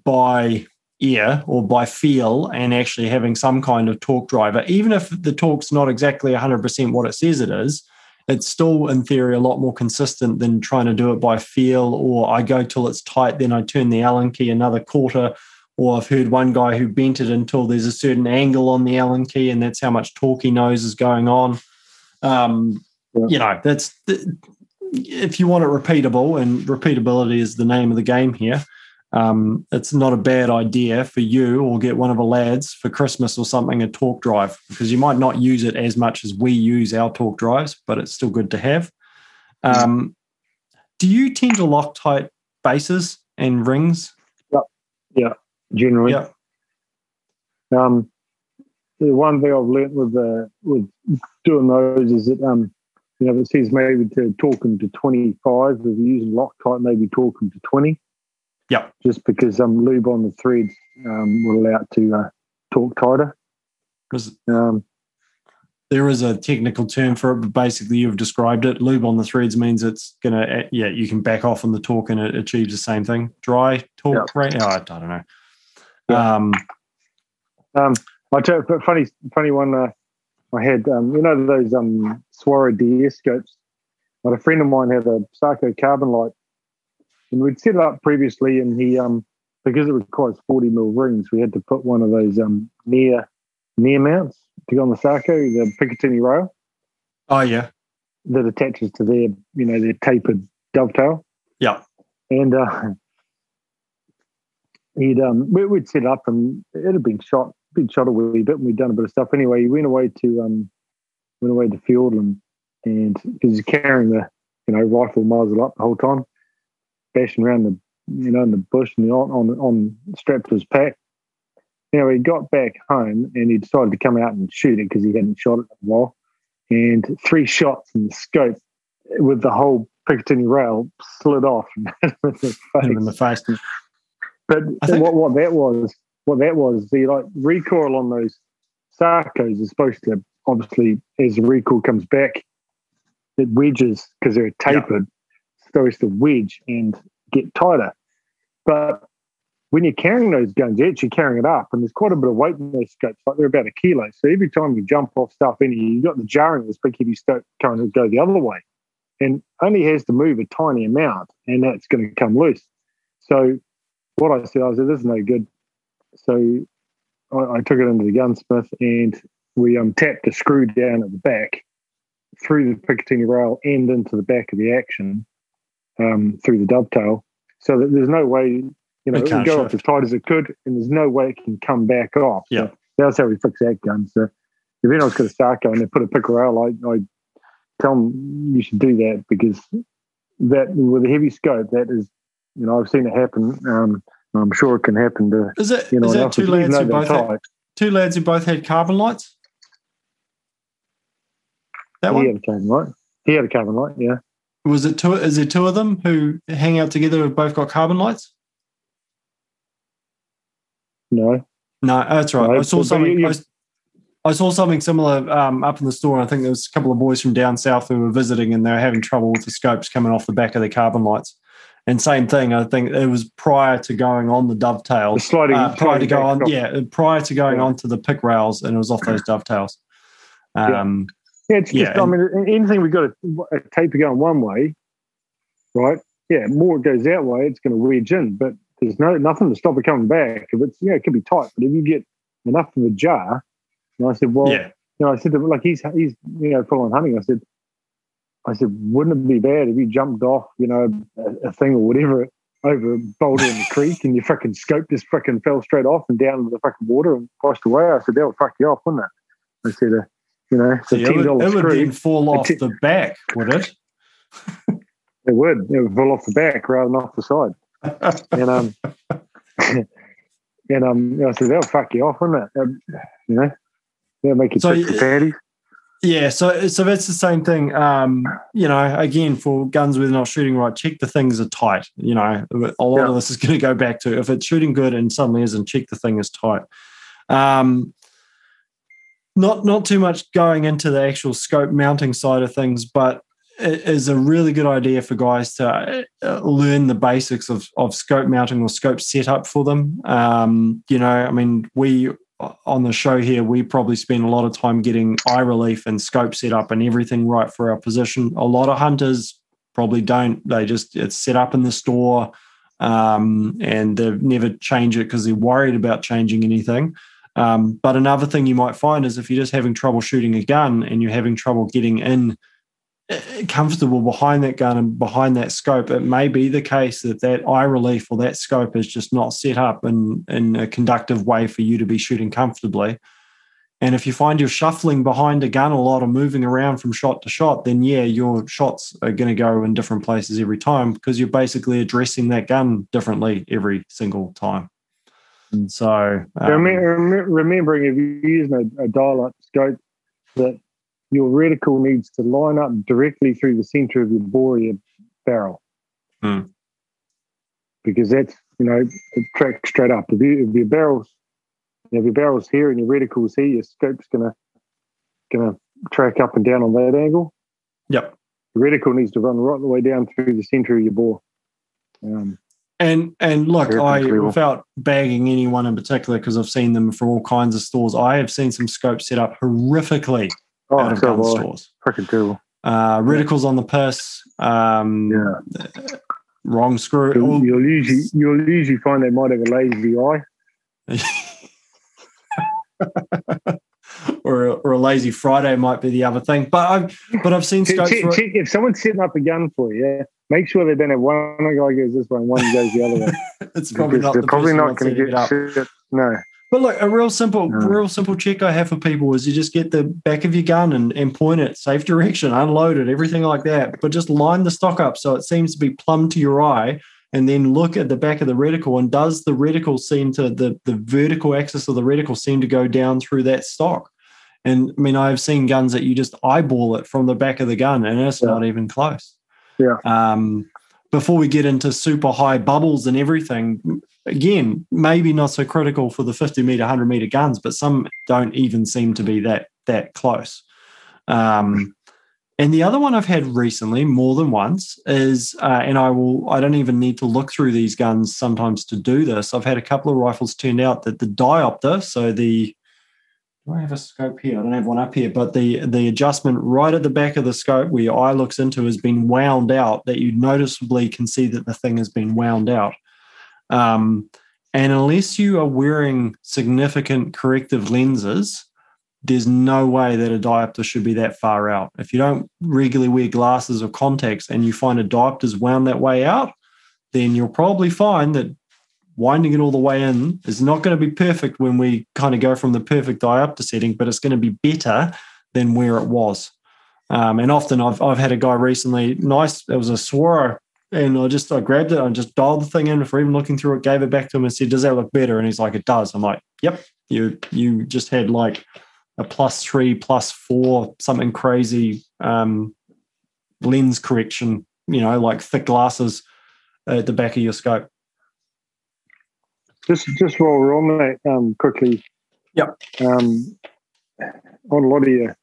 by ear or by feel and actually having some kind of torque driver, even if the torque's not exactly 100% what it says it is, it's still in theory a lot more consistent than trying to do it by feel or I go till it's tight, then I turn the Allen key another quarter. Or I've heard one guy who bent it until there's a certain angle on the Allen key, and that's how much torque he knows is going on. Um, Yeah. You know, that's the, if you want it repeatable, and repeatability is the name of the game here. Um, it's not a bad idea for you or get one of the lads for Christmas or something a torque drive because you might not use it as much as we use our torque drives, but it's still good to have. Um, do you tend to Loctite bases and rings? Generally. Yeah. Um, the one thing I've learnt with uh, with doing those is that um, you know, it says maybe to torque them to twenty five. If you're using Loctite, maybe torque them to twenty. Yeah. Just because um, lube on the threads um, will allow it to uh, torque tighter. Because Um, there is a technical term for it, but basically you've described it. Lube on the threads means it's gonna, yeah, you can back off on the torque and it achieves the same thing. Dry torque rate, oh, I don't know. Yeah. Um, Um, I tell you, funny, funny one. Uh, I had, um, you know, those um, Swaro DS scopes. But a friend of mine had a Sako carbon light, and we'd set it up previously, and he, um, because it requires 40 mil rings, we had to put one of those um, near near mounts to go on the Sako, the Picatinny rail. Oh yeah, that attaches to their, you know, their tapered dovetail. Yeah, and uh, he'd um, we, would set up, and it had been shot, been shot a wee bit, and we'd done a bit of stuff. Anyway, he went away to um, went away to Fiordland, and because he's carrying the, you know, rifle muzzle up the whole time, bashing around the, you know, in the bush and on on, on strapped to his pack. Anyway, he got back home and he decided to come out and shoot it because he hadn't shot it in a while. And three shots in the scope with the whole Picatinny rail slid off in the face. In the face. But think, what, what that was, what that was, the like recoil on those Sakos is supposed to obviously as the recoil comes back, it wedges because they're tapered, yeah. supposed to wedge and get tighter. But when you're carrying those guns, you're actually carrying it up, and there's quite a bit of weight in those scopes, like they're about a kilo. So every time you jump off stuff in here, you've got the jarring of this big heavy scope going to go the other way, and only has to move a tiny amount, and that's going to come loose. So what I said, I said, this is no good. So I, I took it into the gunsmith, and we um, tapped a screw down at the back through the Picatinny rail and into the back of the action um, through the dovetail, so that there's no way you know, it, it would go shift. off as tight as it could, and there's no way it can come back off. Yeah. So that's how we fix that gun. So if anyone's got a Sako and they put a pick rail, I, I tell them you should do that because that with a heavy scope, that is, you know, I've seen it happen. Um, I'm sure it can happen to. Is it? You know, is that two lads who both had, two lads who both had carbon lights? That he one. He had a carbon light. He had a carbon light. Yeah. Was it two? Is there two of them who hang out together who both got carbon lights? No. No, that's right. No, I saw something. You, I, I, saw something similar um, up in the store. I think there was a couple of boys from down south who were visiting, and they were having trouble with the scopes coming off the back of their carbon lights. And same thing. I think it was prior to going on the dovetails. The sliding, uh, prior to go on, yeah, prior to going yeah. onto the pick rails, and it was off those dovetails. Um, yeah. yeah, it's just, yeah, I mean, anything we've got a, a taper going one way, right? Yeah, more it goes that way, it's going to wedge in. But there's no nothing to stop it coming back. If it's yeah, it can be tight, but if you get enough of a jar, and I said, well, yeah. you know, I said to, like he's he's you know full on hunting. I said, I said, wouldn't it be bad if you jumped off, you know, a, a thing or whatever over a boulder in the creek and your fucking scope just fucking fell straight off and down into the fucking water and washed away? I said, that would fuck you off, wouldn't it? I said, uh, you know, it's a it would, it would then fall off the back, would it? it would. It would fall off the back rather than off the side and um, and um, you know, I said that'll fuck you off, wouldn't it? Um, you know, that'll make you so, sick patties. Yeah, so so that's the same thing. Um, you know, again, for guns with not shooting right, check the things are tight. You know, a lot yeah. of this is going to go back to if it's shooting good and suddenly isn't, check the thing is tight. Um, not not too much going into the actual scope mounting side of things, but is a really good idea for guys to uh, learn the basics of, of scope mounting or scope setup for them. Um, you know, I mean, we on the show here, we probably spend a lot of time getting eye relief and scope set up and everything right for our position. A lot of hunters probably don't. They just it's set up in the store um, and they never change it because they're worried about changing anything. Um, but another thing you might find is if you're just having trouble shooting a gun and you're having trouble getting in comfortable behind that gun and behind that scope, it may be the case that that eye relief or that scope is just not set up in, in a conductive way for you to be shooting comfortably. And if you find you're shuffling behind a gun a lot or moving around from shot to shot, then yeah, your shots are going to go in different places every time because you're basically addressing that gun differently every single time. And so, um, remembering if you're using a, a dial-up scope, that your reticle needs to line up directly through the center of your bore your barrel. Hmm. Because that's, you know, it tracks straight up. If, you, if your barrel's if your barrel's here and your reticle's here, your scope's gonna gonna track up and down on that angle. Yep. The reticle needs to run right the way down through the center of your bore. Um, And and look, I without bagging anyone in particular because I've seen them from all kinds of stores. I have seen some scopes set up horrifically oh, out of gun stores. Freaking terrible. Uh, reticles on the purse. Um, yeah. Wrong screw. You'll, you'll, usually you'll usually find they might have a lazy eye. or, or a lazy Friday might be the other thing. But I've but I've seen. Check, check, if someone's setting up a gun for you, Yeah, make sure they don't have one guy goes this way and one goes the other way. it's probably not. They're the probably not going to get shit. No. But look, a real simple, no. real simple check I have for people is you just get the back of your gun and, and point it, safe direction, unload it, everything like that. But just line the stock up so it seems to be plumb to your eye, and then look at the back of the reticle. And does the reticle seem to the the vertical axis of the reticle seem to go down through that stock? And I mean, I've seen guns that you just eyeball it from the back of the gun, and it's yeah. not even close. Yeah. Um, before we get into super high bubbles and everything, again, maybe not so critical for the 50 meter, 100 meter guns, but some don't even seem to be that that close. Um, and the other one I've had recently, more than once, is uh, and I will I don't even need to look through these guns sometimes to do this. I've had a couple of rifles turned out that the diopter, so the do I have a scope here? I don't have one up here, but the the adjustment right at the back of the scope where your eye looks into has been wound out. That you noticeably can see that the thing has been wound out. Um, and unless you are wearing significant corrective lenses, there's no way that a diopter should be that far out. If you don't regularly wear glasses or contacts and you find a diopter's wound that way out, then you'll probably find that winding it all the way in is not going to be perfect when we kind of go from the perfect diopter setting, but it's going to be better than where it was. Um, and often I've, I've had a guy recently, nice, it was a Swaro, and I just I grabbed it, I just dialed the thing in for even looking through it, gave it back to him and said, Does that look better? And he's like, It does. I'm like, Yep, you you just had like a plus three, plus four, something crazy um, lens correction, you know, like thick glasses at the back of your scope. Just just while we're on that, um, quickly. Yep. Um, on a lot of your,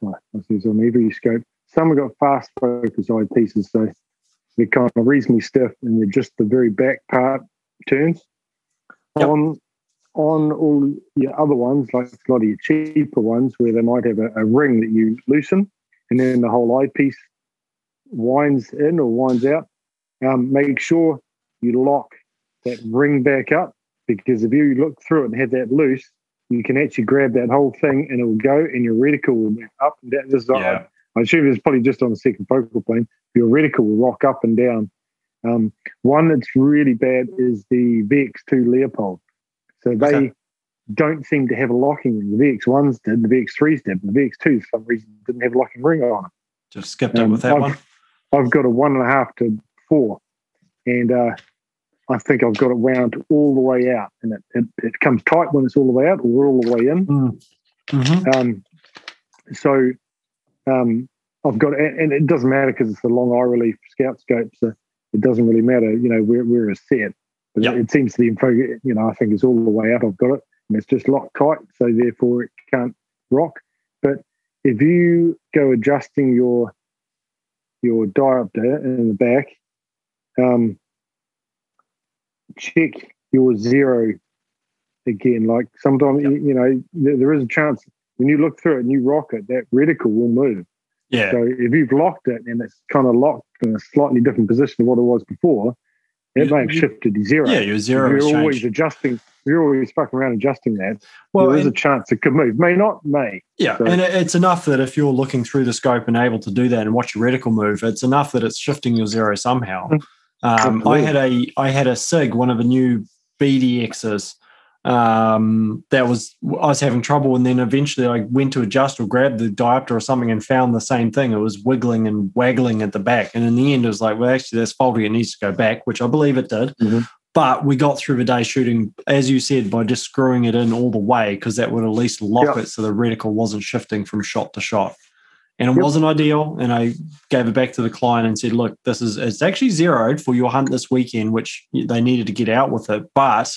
well, on every scope, some have got fast focus eyepieces, so they're kind of reasonably stiff, and they're just the very back part turns. Yep. On on all your other ones, like a lot of your cheaper ones, where they might have a, a ring that you loosen, and then the whole eyepiece winds in or winds out. Um, make sure you lock that ring back up because if you look through it and have that loose, you can actually grab that whole thing and it will go and your reticle will move up and down. This is yeah. I, I assume it's probably just on the second focal plane. Your reticle will rock up and down. Um, one that's really bad is the VX2 Leupold. So they okay. don't seem to have a locking ring. The VX1s did, the VX3s did, the VX2 for some reason didn't have a locking ring on them. Just skipped um, it with that I've, one. I've got a one and a half to four. And uh, I think I've got it wound all the way out, and it, it, it comes tight when it's all the way out or all the way in. Mm. Mm-hmm. Um, so um, I've got, and it doesn't matter because it's a long eye relief scout scope, so it doesn't really matter, you know, we're it's set. But yep. it, seems the info, you know, I think it's all the way out. I've got it, and it's just locked tight, so therefore it can't rock. But if you go adjusting your your diopter in the back, um, check your zero again. Like sometimes, yep. you, know, there, there is a chance when you look through it and you rock it, that reticle will move. Yeah. So if you've locked it and it's kind of locked in a slightly different position to what it was before, it may have shifted to zero. Yeah, your zero. You're always adjusting. You're always fucking around adjusting that. Well, there is a chance it could move. May not, may. Yeah, so. and it's enough that if you're looking through the scope and able to do that and watch your reticle move, it's enough that it's shifting your zero somehow. Mm. Um, I had a I had a Sig, one of the new BDXs. Um, that was I was having trouble, and then eventually I went to adjust or grab the diopter or something and found the same thing. It was wiggling and waggling at the back, and in the end, it was like, well, actually, that's faulty. It needs to go back, which I believe it did. Mm-hmm. But we got through the day shooting, as you said, by just screwing it in all the way because that would at least lock yep. it so the reticle wasn't shifting from shot to shot and it yep. wasn't ideal. And I gave it back to the client and said, "Look, this is it's actually zeroed for your hunt this weekend, which they needed to get out with it, but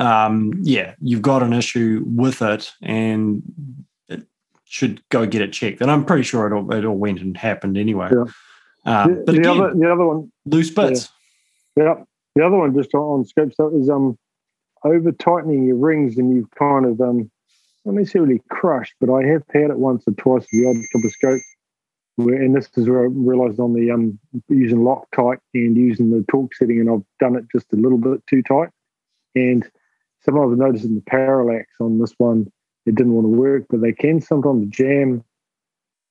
um, yeah, you've got an issue with it, and it should go get it checked." And I'm pretty sure it all it all went and happened anyway. Yeah. Um, but the, again, other the other one loose bits. Yeah. Yep. the other one just on, scope stuff is um over tightening your rings and you've kind of um not necessarily crushed, but I have had it once or twice with the odd couple of scopes. Where, and this is where I realised on the um using Loctite and using the torque setting, and I've done it just a little bit too tight. And sometimes I've noticed in the parallax on this one, it didn't want to work, but they can sometimes jam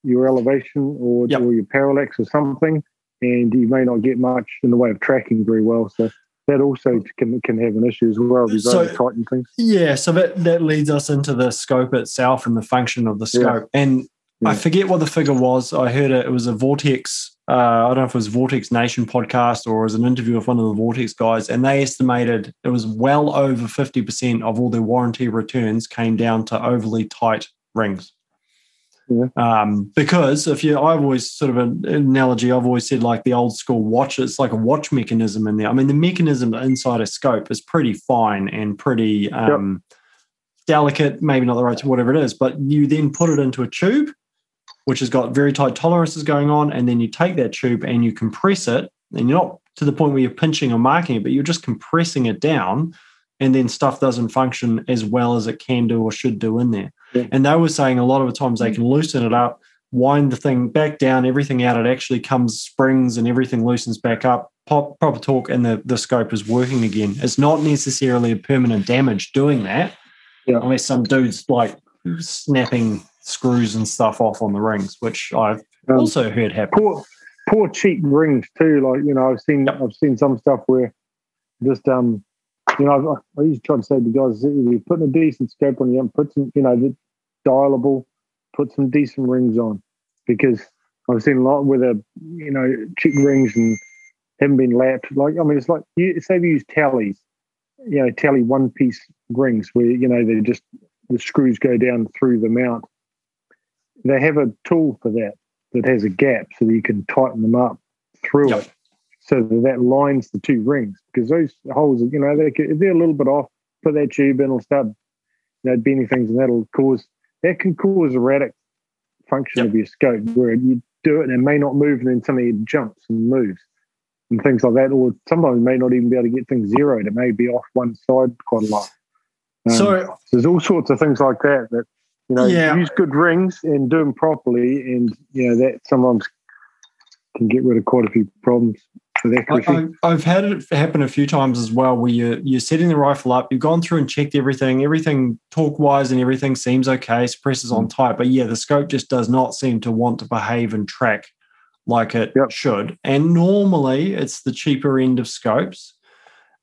your elevation or, yep. or your parallax or something, and you may not get much in the way of tracking very well. So that also can can have an issue as well. You so, tighten things. Yeah, so that that leads us into the scope itself and the function of the scope. Yeah. And yeah. I forget what the figure was. I heard it. It was a Vortex. Uh, I don't know if it was Vortex Nation podcast or as an interview with one of the Vortex guys, and they estimated it was well over fifty percent of all their warranty returns came down to overly tight rings. Yeah. Um, because if you, I've always sort of an analogy, I've always said like the old school watch, it's like a watch mechanism in there. I mean, the mechanism inside a scope is pretty fine and pretty um, yep. delicate, maybe not the right, whatever it is, but you then put it into a tube, which has got very tight tolerances going on. And then you take that tube and you compress it. And you're not to the point where you're pinching or marking it, but you're just compressing it down and then stuff doesn't function as well as it can do or should do in there. Yeah. And they were saying a lot of the times they can mm. loosen it up, wind the thing back down, everything out. It actually comes springs and everything loosens back up, pop, proper torque, and the, the scope is working again. It's not necessarily a permanent damage doing that, yeah. unless some dude's like snapping screws and stuff off on the rings, which I've um, also heard happen. Poor, poor cheap rings too. Like you know, I've seen yep. I've seen some stuff where just um you know, I, I used to try to say to guys, if you're putting a decent scope on, you put some, you know, the dialable, put some decent rings on, because I've seen a lot with a, you know, cheap rings and haven't been lapped. Like, I mean, it's like you say we use Talleys, you know, Talley one piece rings where you know they just the screws go down through the mount. They have a tool for that that has a gap so that you can tighten them up through yep. it so that, that lines the two rings because those holes, you know, they if they're a little bit off, put that tube in, it'll start, you know, bending things, and that'll cause that can cause erratic function yep. of your scope where you do it and it may not move, and then suddenly it jumps and moves and things like that. Or sometimes may not even be able to get things zeroed; it may be off one side quite a lot. Um, so, so there's all sorts of things like that that you know yeah. use good rings and do them properly, and you know that sometimes can get rid of quite a few problems. With accuracy. I, have had it happen a few times as well, where you're you're setting the rifle up, you've gone through and checked everything, everything torque wise and everything seems okay, suppressors on mm. tight, but yeah, the scope just does not seem to want to behave and track like it yep. should. And normally, it's the cheaper end of scopes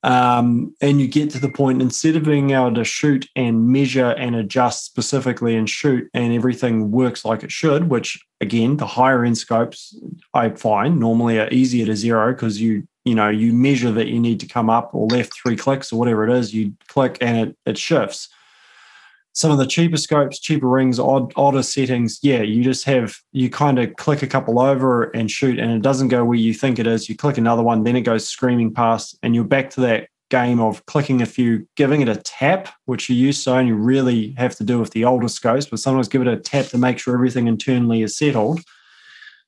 um, and you get to the point instead of being able to shoot and measure and adjust specifically and shoot and everything works like it should which again the higher end scopes i find normally are easier to zero because you you know you measure that you need to come up or left three clicks or whatever it is you click and it, it shifts some of the cheaper scopes, cheaper rings, odd, odder settings, yeah, you just have you kind of click a couple over and shoot, and it doesn't go where you think it is. You click another one, then it goes screaming past, and you're back to that game of clicking a few, giving it a tap, which you used to only really have to do with the older scopes, but sometimes give it a tap to make sure everything internally is settled.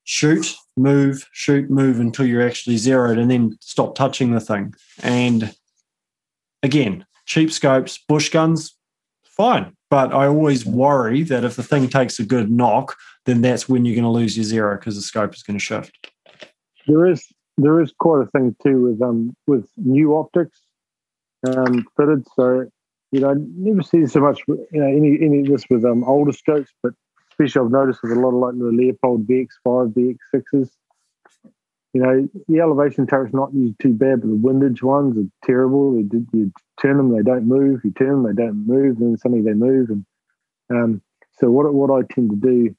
Shoot, move, shoot, move until you're actually zeroed, and then stop touching the thing. And again, cheap scopes, bush guns, fine. But I always worry that if the thing takes a good knock, then that's when you're going to lose your zero because the scope is going to shift. There is there is quite a thing too with um with new optics um fitted. So you know, I never see so much you know any any of this with um older scopes, but especially I've noticed with a lot of like the Leupold VX5, VX6s you know, the elevation turret's not usually too bad, but the windage ones are terrible. You, you turn them, they don't move. You turn them, they don't move. Then suddenly they move. And um, so what what I tend to do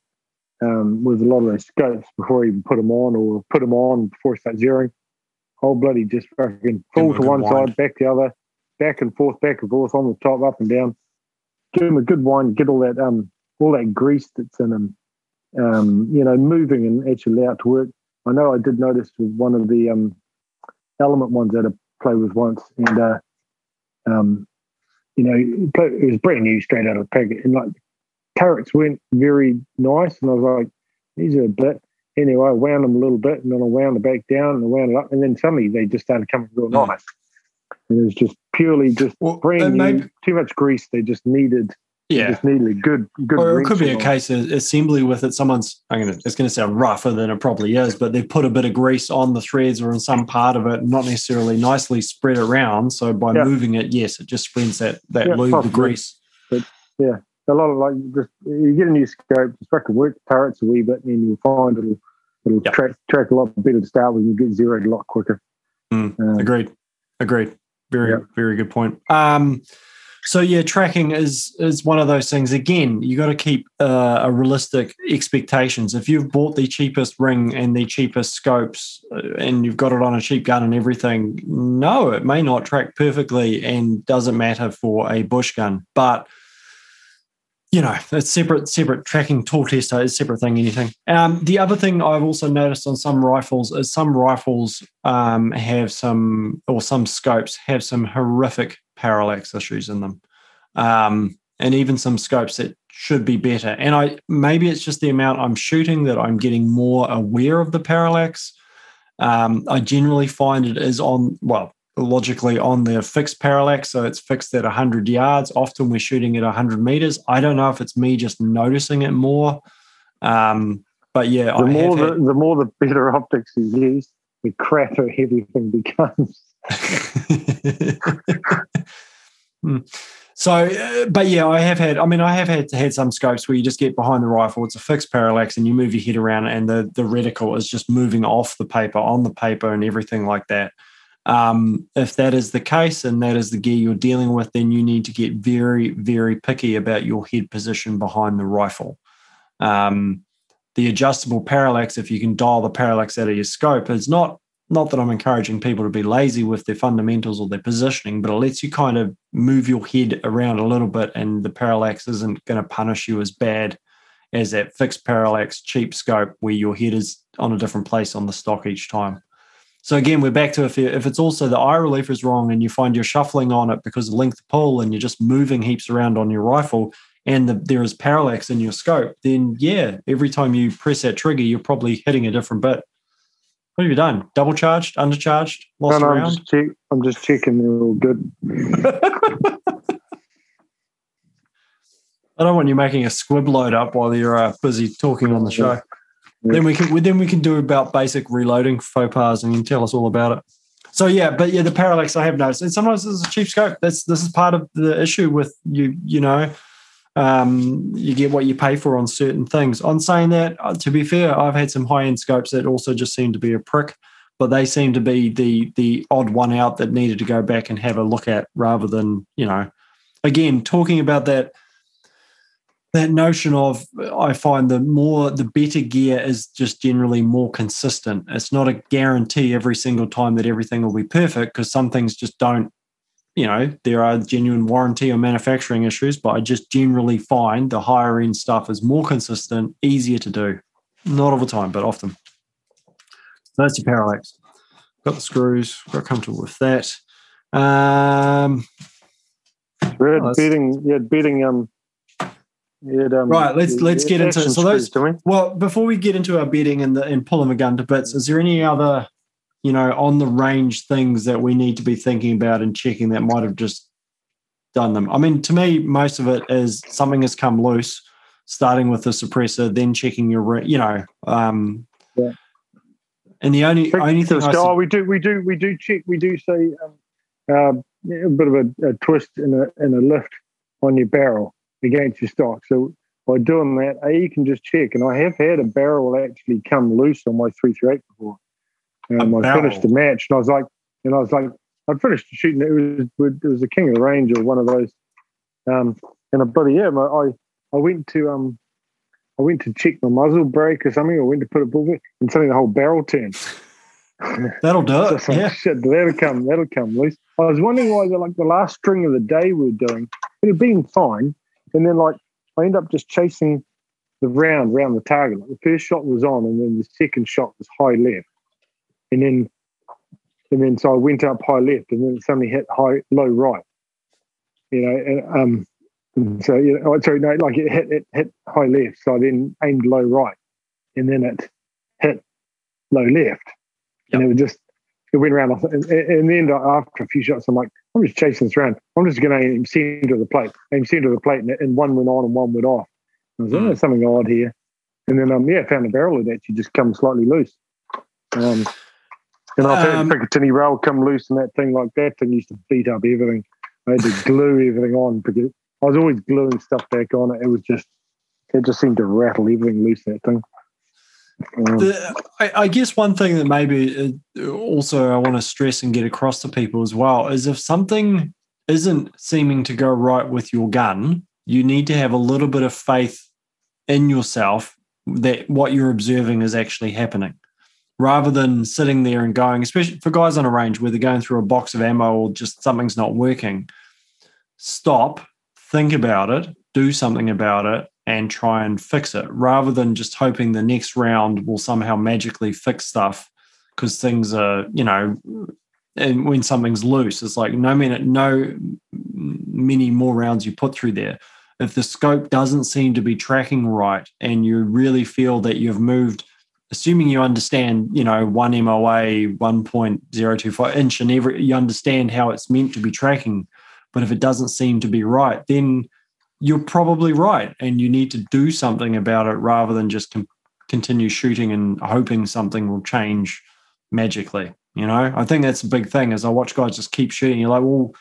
um, with a lot of those scopes before I even put them on or put them on before I start zeroing, I'll bloody just fucking full to one wind. side, back the other, back and forth, back and forth on the top, up and down. Give them a good wind, get all that um all that grease that's in them, um, you know, moving and actually allowed to work I know I did notice with one of the um, element ones that I played with once, and uh, um, you know, it was brand new, straight out of the packet, and like turrets went very nice, and I was like, these are a bit. Anyway, I wound them a little bit, and then I wound it back down, and I wound it up, and then suddenly they just started coming real mm. nice. And it was just purely just well, brand new, maybe, too much grease. They just needed yeah, just needed a good, good. Or it could be a case of assembly with it. Someone's, I'm gonna, it's going to sound rougher than it probably is, but they've put a bit of grease on the threads or in some part of it, not necessarily nicely spread around. So by yeah. moving it, yes, it just spreads that that yeah, lube grease. But yeah, a lot of like just you get a new scope, just fucking work the turrets a wee bit, and then you'll find it'll it'll yep. track track a lot better to start with. You get zeroed a lot quicker. Mm, um, agreed. Agreed. Very yep. very good point. Um, so yeah, tracking is is one of those things. Again, you got to keep uh, a realistic expectations. If you've bought the cheapest ring and the cheapest scopes, uh, and you've got it on a cheap gun and everything, no, it may not track perfectly, and doesn't matter for a bush gun. But you know, it's separate, separate tracking tool tester is a separate thing, anything. Um, the other thing I've also noticed on some rifles is some rifles um, have some, or some scopes have some horrific parallax issues in them. Um, and even some scopes that should be better. And I maybe it's just the amount I'm shooting that I'm getting more aware of the parallax. Um, I generally find it is on, well, logically on the fixed parallax. So it's fixed at 100 yards. Often we're shooting at 100 meters. I don't know if it's me just noticing it more. Um, but yeah, the I more the, had... the more the better optics you use, the crappier everything becomes. Hmm. So, uh, but yeah, I have had. I mean, I have had had some scopes where you just get behind the rifle. It's a fixed parallax, and you move your head around, and the the reticle is just moving off the paper, on the paper, and everything like that. Um, if that is the case and that is the gear you're dealing with, then you need to get very, very picky about your head position behind the rifle. Um, the adjustable parallax, if you can dial the parallax out of your scope, is not not that I'm encouraging people to be lazy with their fundamentals or their positioning, but it lets you kind of move your head around a little bit, and the parallax isn't going to punish you as bad as that fixed parallax cheap scope where your head is on a different place on the stock each time. So again, we're back to if, if it's also the eye relief is wrong and you find you're shuffling on it because of length pull and you're just moving heaps around on your rifle and the, there is parallax in your scope, then yeah, every time you press that trigger, you're probably hitting a different bit. What have you done? Double charged, undercharged, lost no, no, I'm just, check, I'm just checking they're all good. I don't want you making a squib load up while you're uh, busy talking on the show. Then we can then we can do about basic reloading faux pas and you can tell us all about it. So yeah, but yeah, the parallax I have noticed, and sometimes it's a cheap scope. That's this is part of the issue with you. You know, um, you get what you pay for on certain things. On saying that, uh, to be fair, I've had some high end scopes that also just seem to be a prick, but they seem to be the the odd one out that needed to go back and have a look at rather than you know, again talking about that that notion of I find the more the better gear is just generally more consistent. It's not a guarantee every single time that everything will be perfect because some things just don't. You know, there are genuine warranty or manufacturing issues, but I just generally find the higher end stuff is more consistent, easier to do. Not all the time, but often. So that's your parallax. Got the screws, got comfortable with that. Um, Red oh, beating, yeah, beating um um, right, let's let's get into it. So those. Well, before we get into our betting and the, and pulling a gun to bits, is there any other, you know, on the range things that we need to be thinking about and checking that might have just done them? I mean, to me, most of it is something has come loose, starting with the suppressor, then checking your, you know, um, yeah. And the only only thing I oh, we do we do we do check we do say um, uh, a bit of a, a twist and a and a lift on your barrel against your stock. So by doing that, A, you can just check. And I have had a barrel actually come loose on my 338 before. Um, I finished the match and I was like, and I was like, I'd finished shooting. It was it was the King of the Range or one of those. Um, and a buddy, yeah, I I went to um I went to check my muzzle brake or something. I went to put a bullet and suddenly the whole barrel turned. That'll do it. so yeah. Shit, that'll come. That'll come loose. I was wondering why, like the last string of the day we are doing, it had been fine, and then like I end up just chasing the round around the target. Like the first shot was on, and then the second shot was high left, and then and then so I went up high left, and then it suddenly hit high low right. You know, and, um, so you know, oh, sorry, no, like it hit it hit high left. So I then aimed low right, and then it hit low left, yep. and it was just it went around. And, and then after a few shots, I'm like, I'm just chasing this around. I'm just going to aim center of the plate, aim center of the plate, and, and one went on and one went off. I was like, oh, there's something odd here. And then, um, yeah, I found the barrel had actually just come slightly loose. Um, and I've had um, Picatinny rail come loose and that thing like that thing used to beat up everything. I had to glue everything on because I was always gluing stuff back on it. It was just, it just seemed to rattle everything loose, that thing. Um, the, I, I, guess one thing that maybe uh, also I want to stress and get across to people as well is if something isn't seeming to go right with your gun, you need to have a little bit of faith in yourself that what you're observing is actually happening rather than sitting there and going, especially for guys on a range where they're going through a box of ammo or just something's not working. Stop, think about it, do something about it, and try and fix it rather than just hoping the next round will somehow magically fix stuff because things are, you know, and when something's loose, it's like no minute, no many more rounds you put through there. If the scope doesn't seem to be tracking right and you really feel that you've moved assuming you understand, you know, one MOA, 1.025 inch, and every you understand how it's meant to be tracking. But if it doesn't seem to be right, then you're probably right, and you need to do something about it rather than just com- continue shooting and hoping something will change magically. You know, I think that's a big thing. As I watch guys just keep shooting, you're like, well,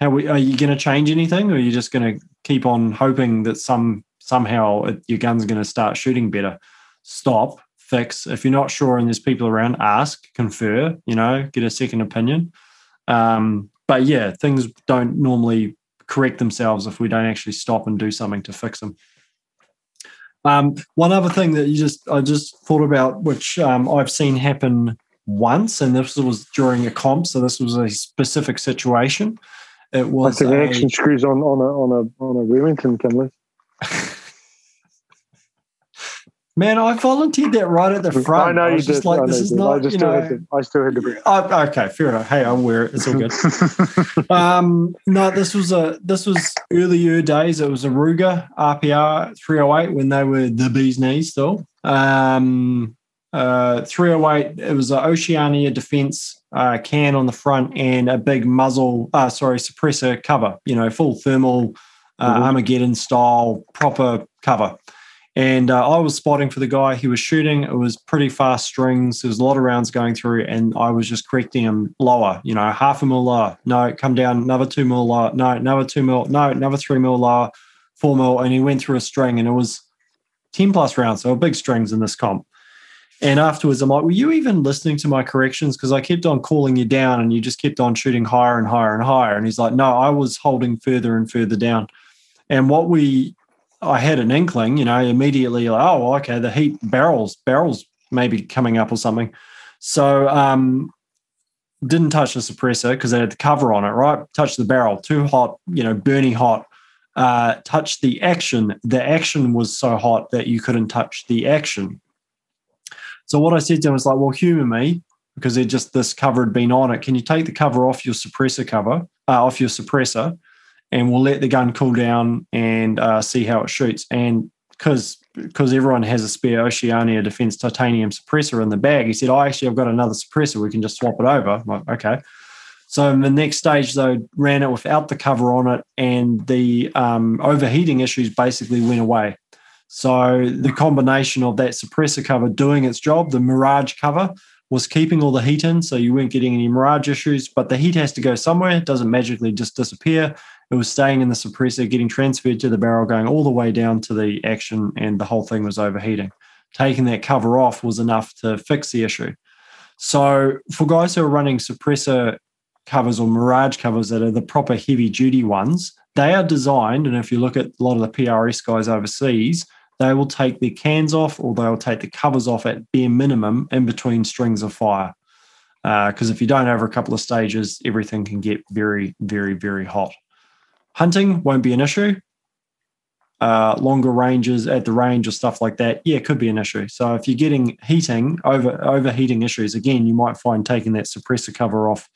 how we, are you going to change anything, or are you just going to keep on hoping that some somehow it, your gun's going to start shooting better? Stop, fix. If you're not sure and there's people around, ask, confer, you know, get a second opinion. Um, but yeah, things don't normally correct themselves if we don't actually stop and do something to fix them. Um, one other thing that you just I just thought about, which um, I've seen happen once, and this was during a comp, so this was a specific situation. It was like the action screws on on a on a on a Remington, can Man, I volunteered that right at the front. I know I you just did. Like, this is not, I just you know, I still had to bring. Oh, okay, fair enough. Hey, I'm aware. It's all good. um, no, this was a this was earlier days. It was a Ruger RPR 308 when they were the bee's knees still. Um, uh, 308. It was an Oceania Defense uh, can on the front and a big muzzle. Uh, sorry, suppressor cover. You know, full thermal uh, mm-hmm. Armageddon style proper cover. And uh, I was spotting for the guy. He was shooting. It was pretty fast strings. There was a lot of rounds going through, and I was just correcting him lower. You know, half a mil lower. No, come down. Another two mil lower. No, another two mil. No, another three mil lower. Four mil, and he went through a string, and it was ten plus rounds. So big strings in this comp. And afterwards, I'm like, were you even listening to my corrections? Because I kept on calling you down, and you just kept on shooting higher and higher and higher. And he's like, no, I was holding further and further down. And what we I had an inkling, you know, immediately like, oh, okay, the heat barrels, barrels maybe coming up or something. So um, didn't touch the suppressor because it had the cover on it, right? Touched the barrel, too hot, you know, burning hot. Uh, touched the action. The action was so hot that you couldn't touch the action. So what I said to him was like, well, humor me because it just this cover had been on it. Can you take the cover off your suppressor cover, uh, off your suppressor, and we'll let the gun cool down and uh, see how it shoots. And because because everyone has a spare Oceania Defense titanium suppressor in the bag, he said, "I oh, actually I've got another suppressor. We can just swap it over." I'm like, okay. So in the next stage, though, ran it without the cover on it, and the um, overheating issues basically went away. So the combination of that suppressor cover doing its job, the Mirage cover was keeping all the heat in, so you weren't getting any Mirage issues. But the heat has to go somewhere; it doesn't magically just disappear it was staying in the suppressor, getting transferred to the barrel, going all the way down to the action, and the whole thing was overheating. Taking that cover off was enough to fix the issue. So, for guys who are running suppressor covers or Mirage covers that are the proper heavy duty ones, they are designed, and if you look at a lot of the PRS guys overseas, they will take their cans off or they'll take the covers off at bare minimum in between strings of fire. Because uh, if you don't over a couple of stages, everything can get very, very, very hot. Hunting won't be an issue. Uh, longer ranges at the range or stuff like that, yeah, it could be an issue. So if you're getting heating over overheating issues, again, you might find taking that suppressor cover off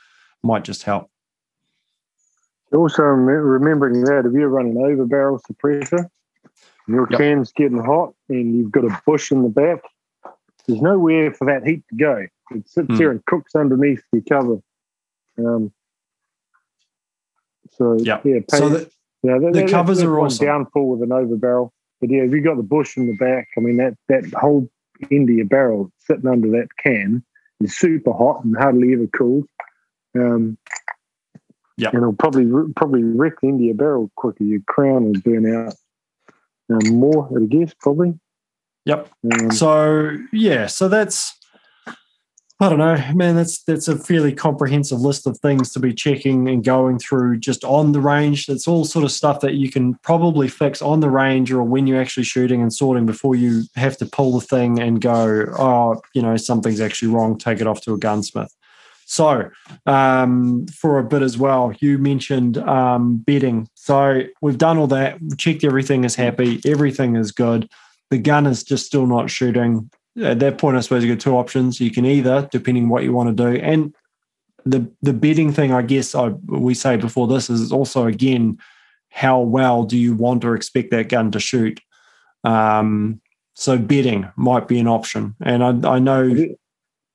might just help. Also, remembering that if you're running over barrel suppressor, your yep. can's getting hot, and you've got a bush in the back, there's nowhere for that heat to go. It sits mm. here and cooks underneath the cover. Um, so yep. yeah, pay, so the, that, the that, covers are awesome. downfall with an over barrel. But yeah, if you got the bush in the back, I mean that that whole India barrel sitting under that can is super hot and hardly ever cooled. Um, yeah, and it'll probably probably wreck the India barrel quicker. Your crown will burn out um, more, I guess, probably. Yep. Um, so yeah, so that's I don't know, man. That's that's a fairly comprehensive list of things to be checking and going through just on the range. That's all sort of stuff that you can probably fix on the range or when you're actually shooting and sorting before you have to pull the thing and go, oh, you know, something's actually wrong. Take it off to a gunsmith. So, um, for a bit as well, you mentioned um, bedding. So we've done all that. We checked everything is happy. Everything is good. The gun is just still not shooting at that point, I suppose you got two options. You can either, depending what you want to do, and the the bedding thing, I guess I we say before this is also again how well do you want or expect that gun to shoot. Um, so bedding might be an option, and I, I know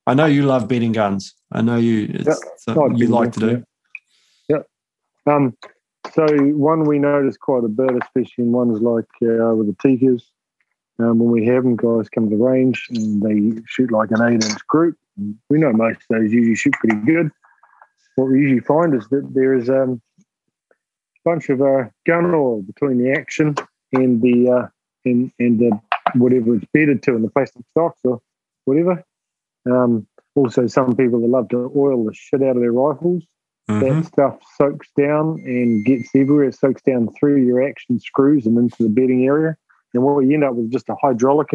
I know you love bedding guns. I know you it's yeah, you like to do. Yeah. Um, so one we noticed quite a bit, especially in ones like uh, with the Tikkas, um, when we have them, guys come to the range and they shoot like an eight inch group. We know most of those usually shoot pretty good. What we usually find is that there is um, a bunch of uh, gun oil between the action and the uh, and, and the whatever it's bedded to in the plastic stocks or whatever. Um, also, some people that love to oil the shit out of their rifles. Mm-hmm. That stuff soaks down and gets everywhere. It soaks down through your action screws and into the bedding area. And what you end up with just a hydraulic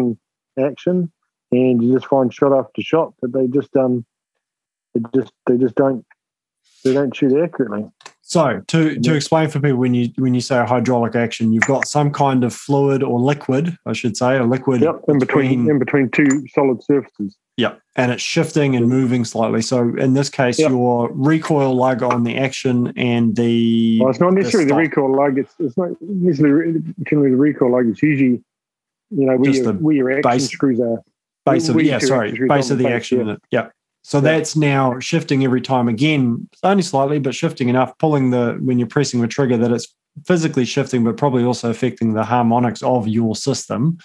action, and you just find shot after shot that they just um, they just they just don't they don't shoot accurately. So to to explain for people when you when you say a hydraulic action, you've got some kind of fluid or liquid, I should say, a liquid yep, in between, between in between two solid surfaces. Yeah, and it's shifting and moving slightly. So in this case, yep. your recoil lug on the action and the well, it's not necessarily the, the recoil lug. It's it's not necessarily generally the recoil lug. It's usually you know where, your, where your action base, screws are. Base of yeah, sorry, base of the, action. Yeah. yeah. So yeah. that's now shifting every time again, only slightly, but shifting enough, pulling the when you're pressing the trigger that it's physically shifting, but probably also affecting the harmonics of your system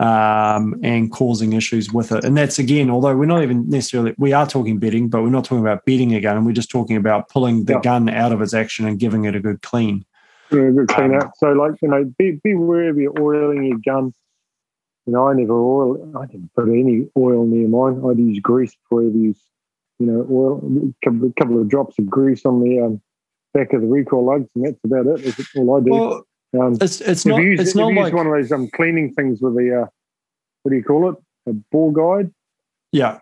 um, and causing issues with it. And that's again, although we're not even necessarily we are talking bedding, but we're not talking about bedding a gun. We're just talking about pulling the yeah. gun out of its action and giving it a good clean. Yeah, good clean um, out. So like you know, be be wary of your oiling your gun you know, I never oil. I didn't put any oil near mine. I'd use grease before I use, you know, oil. A couple, a couple of drops of grease on the um, back of the recoil lugs, and that's about it. That's all I do. Well, um, it's it's not. Use, it's not like one of those um, cleaning things with the uh, what do you call it? A ball guide. Yeah.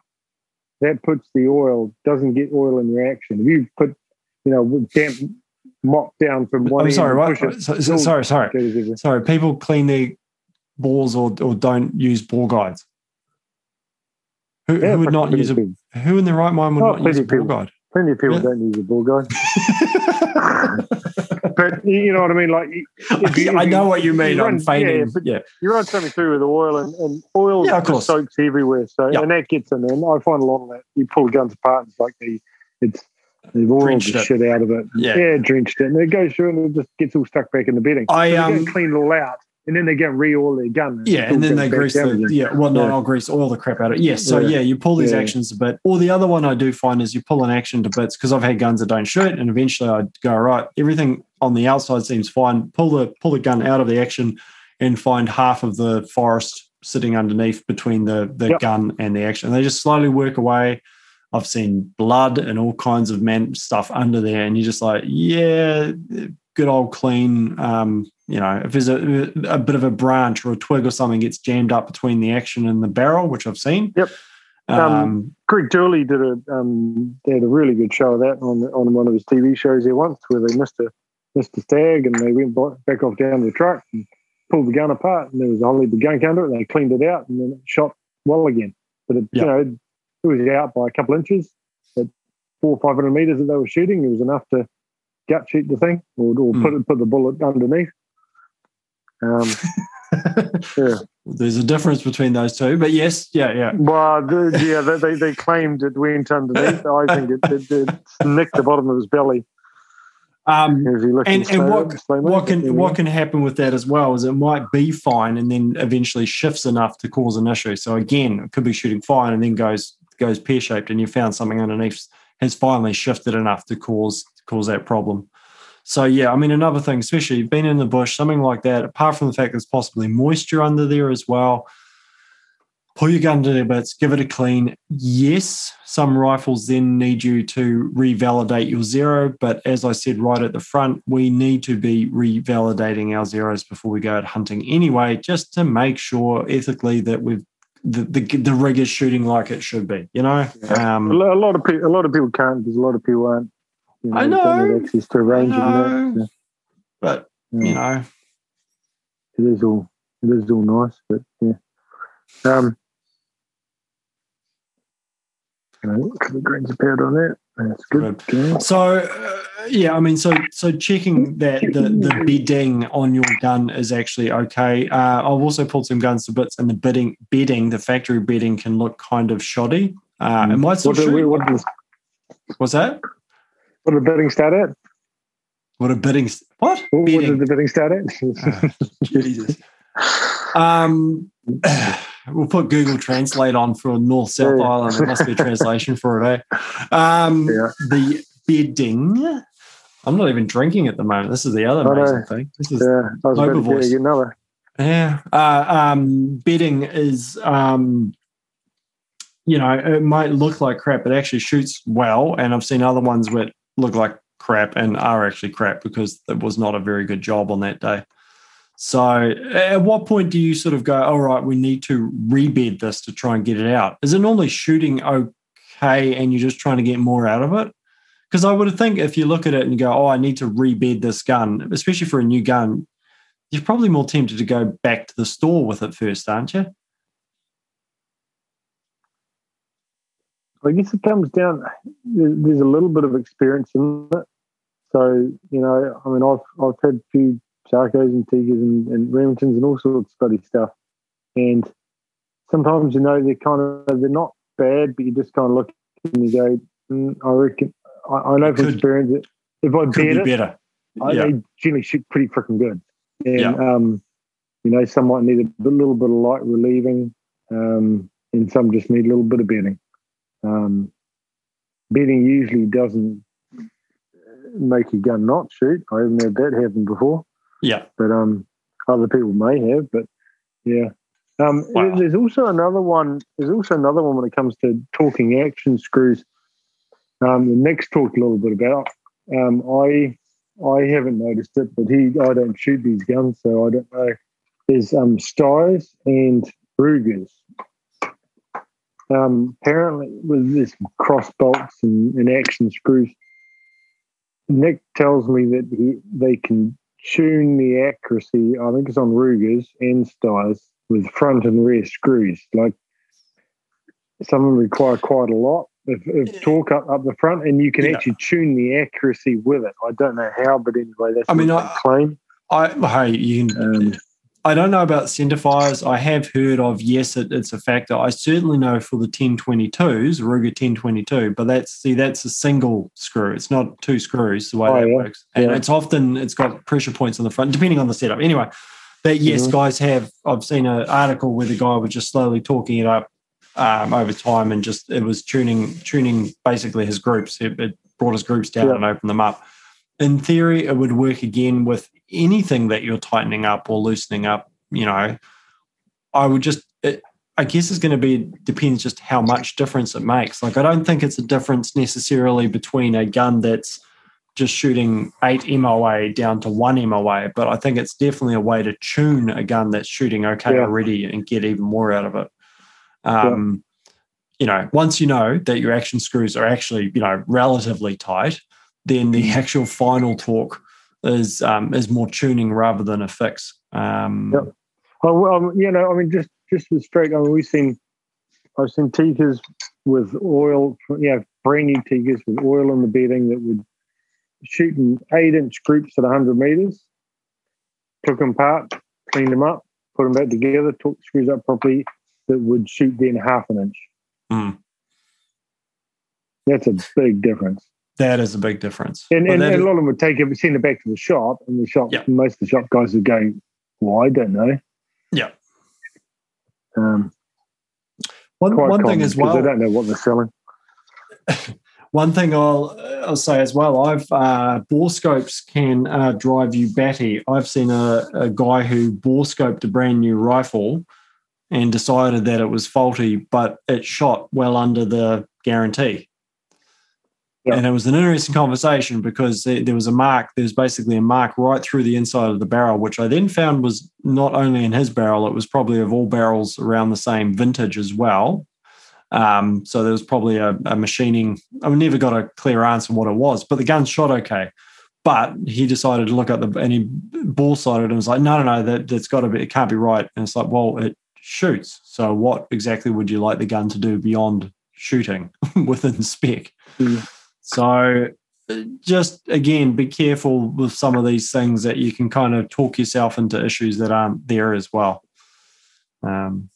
That puts the oil doesn't get oil in reaction. If you put, you know, damp mop down from one. I'm sorry. What? It, so, so, sorry. Sorry. Sorry. People clean their balls or, or don't use ball guides? Who, yeah, who would not use a who in the right mind would oh, not use a ball people, guide? Plenty of people yeah. don't use a ball guide. but you know what I mean? Like, you, I know what you mean. Run, I'm feigning. Yeah, yeah, you run something through with oil, and, and oil yeah, soaks everywhere. So yep. and that gets in there. And I find a lot of that. You pull guns apart, and it's like the it's they've oiled the shit out of it. Yeah. yeah, drenched it, and it goes through, and it just gets all stuck back in the bedding. I so um, clean it all out and then they get re-oil their gun. Yeah, and then they grease the yeah. Well, no, yeah. I'll grease all the crap out of it. Yes, so yeah, yeah you pull these yeah. actions a bit. Or the other one I do find is you pull an action to bits because I've had guns that don't shoot, and eventually I go right. Everything on the outside seems fine. Pull the pull the gun out of the action, and find half of the forest sitting underneath between the the yep. gun and the action. And They just slowly work away. I've seen blood and all kinds of man stuff under there, and you're just like, yeah, good old clean. Um, you know, if there's a, a bit of a branch or a twig or something gets jammed up between the action and the barrel, which I've seen. Yep. Um, um, Greg Duley did a um, they had a really good show of that on on one of his TV shows here once, where they missed a missed a stag and they went back off down the truck and pulled the gun apart, and there was only the gunk under it. And they cleaned it out, and then it shot well again. But it, yep. you know, it was out by a couple inches. At four or five hundred meters that they were shooting, it was enough to gut shoot the thing or, or mm. put it, put the bullet underneath. Um, yeah. there's a difference between those two, but yes, yeah, yeah. Well, the, yeah, they, they, claimed it went underneath. I think it, it, it nicked the bottom of his belly. Um, and and what what can what can happen with that as well is it might be fine and then eventually shifts enough to cause an issue. So again, it could be shooting fine and then goes goes pear shaped, and you found something underneath has finally shifted enough to cause cause that problem. So yeah, I mean another thing, especially being in the bush, something like that. Apart from the fact there's possibly moisture under there as well, pull your gun to the bits, give it a clean. Yes, some rifles then need you to revalidate your zero, but as I said right at the front, we need to be revalidating our zeros before we go out hunting anyway, just to make sure ethically that we've the, the, the rig is shooting like it should be. You know, yeah. um, a lot of people a lot of people can't because a lot of people aren't. You know, I know to range know, that, but yeah. you know, it is all it is all nice, but yeah. Um, you know, a couple of grains of powder on that. That's good. good. So, uh, yeah, I mean, so so checking that the, the bedding on your gun is actually okay. Uh, I've also pulled some guns to bits, and the bedding, bedding, the factory bedding can look kind of shoddy. Uh, mm. It might still what, what, What's that? What did the bedding start at? What a bidding? What? What, what did the bidding start at? uh, Jesus. Um. We'll put Google Translate on for North South yeah. Island. There must be a translation for it. Eh? Um, yeah. The bedding. I'm not even drinking at the moment. This is the other amazing thing. This is yeah, I was about voice. another. Yeah. Uh, um, bedding is, um, you know, it might look like crap. It actually shoots well. And I've seen other ones that look like crap and are actually crap because it was not a very good job on that day. So, at what point do you sort of go, all right, we need to rebed this to try and get it out? Is it normally shooting okay and you're just trying to get more out of it? Because I would think if you look at it and go, oh, I need to rebed this gun, especially for a new gun, you're probably more tempted to go back to the store with it first, aren't you? I guess it comes down. There's a little bit of experience in it, so you know. I mean, I've I've had a few Sakos and Tikkas and, and Remingtons and all sorts of study stuff. And sometimes, you know, they're kind of, they're not bad, but you just kind of look and you go, mm, I reckon, I, I know from experience that if I bet it, better. I, yeah. they generally shoot pretty freaking good. And, yeah. um, you know, some might need a little bit of light relieving, um, and some just need a little bit of bedding. Um, bedding usually doesn't make a gun not shoot. I haven't had that happen before. Yeah. But um, other people may have, but yeah. Um, wow. There's also another one. There's also another one when it comes to talking action screws. Um, the next talked a little bit about. Um, I I haven't noticed it, but he I don't shoot these guns, so I don't know. There's um Steyrs and Rugers. Um, apparently, with this cross bolts and, and action screws, Nick tells me that he, they can tune the accuracy, I think it's on Rugers and Steyrs with front and rear screws. Like some of them require quite a lot of, of torque up, up the front, and you can yeah. actually tune the accuracy with it. I don't know how, but anyway, that's I mean, I, claim. I hey, you can. Um, I don't know about center fires. I have heard of yes, it, it's a factor. I certainly know for the 1022s, Ruger 1022, but that's see that's a single screw. It's not two screws the way oh, that yeah. works, and yeah. it's often it's got pressure points on the front, depending on the setup. Anyway, that yes, mm-hmm. guys have. I've seen an article where the guy was just slowly torquing it up um, over time, and just it was tuning tuning basically his groups. It, it brought his groups down yeah. and opened them up. In theory, it would work again with anything that you're tightening up or loosening up, you know, I would just, it, I guess it's going to be depends just how much difference it makes. Like, I don't think it's a difference necessarily between a gun that's just shooting eight MOA down to one MOA, but I think it's definitely a way to tune a gun that's shooting okay yeah. already and get even more out of it. Um, yeah. You know, once you know that your action screws are actually, you know, relatively tight, then the actual final torque is um, is more tuning rather than a fix. Um, yep. Well, you know, I mean, just just the straight. I mean, we've seen, I've seen Tikkas with oil, you know, brand new Tikkas with oil in the bedding that would shoot in eight inch groups at 100 meters. Took them apart, cleaned them up, put them back together, took the screws up properly, that would shoot then half an inch. Mm. That's a big difference. That is a big difference. And, and, and is- a lot of them would take it, send it back to the shop, and the shop, Yeah. most of the shop guys would go, "Well, I don't know." Yeah. Um, one one thing as well. they don't know what they're selling. One thing I'll I'll say as well, I've uh, bore scopes can uh, drive you batty. I've seen a, a guy who bore scoped a brand new rifle and decided that it was faulty, but it shot well under the guarantee. Yeah. And it was an interesting conversation because there, there was a mark. There was basically a mark right through the inside of the barrel, which I then found was not only in his barrel; it was probably of all barrels around the same vintage as well. Um, so there was probably a, a machining. I never got a clear answer what it was, but the gun shot okay. But he decided to look at the and he ball sighted and was like, no, no, no, that that's got to be. It can't be right. And it's like, well, it shoots. So what exactly would you like the gun to do beyond shooting within spec? Mm. So uh, just again, be careful with some of these things that you can kind of talk yourself into issues that aren't there as well. Um,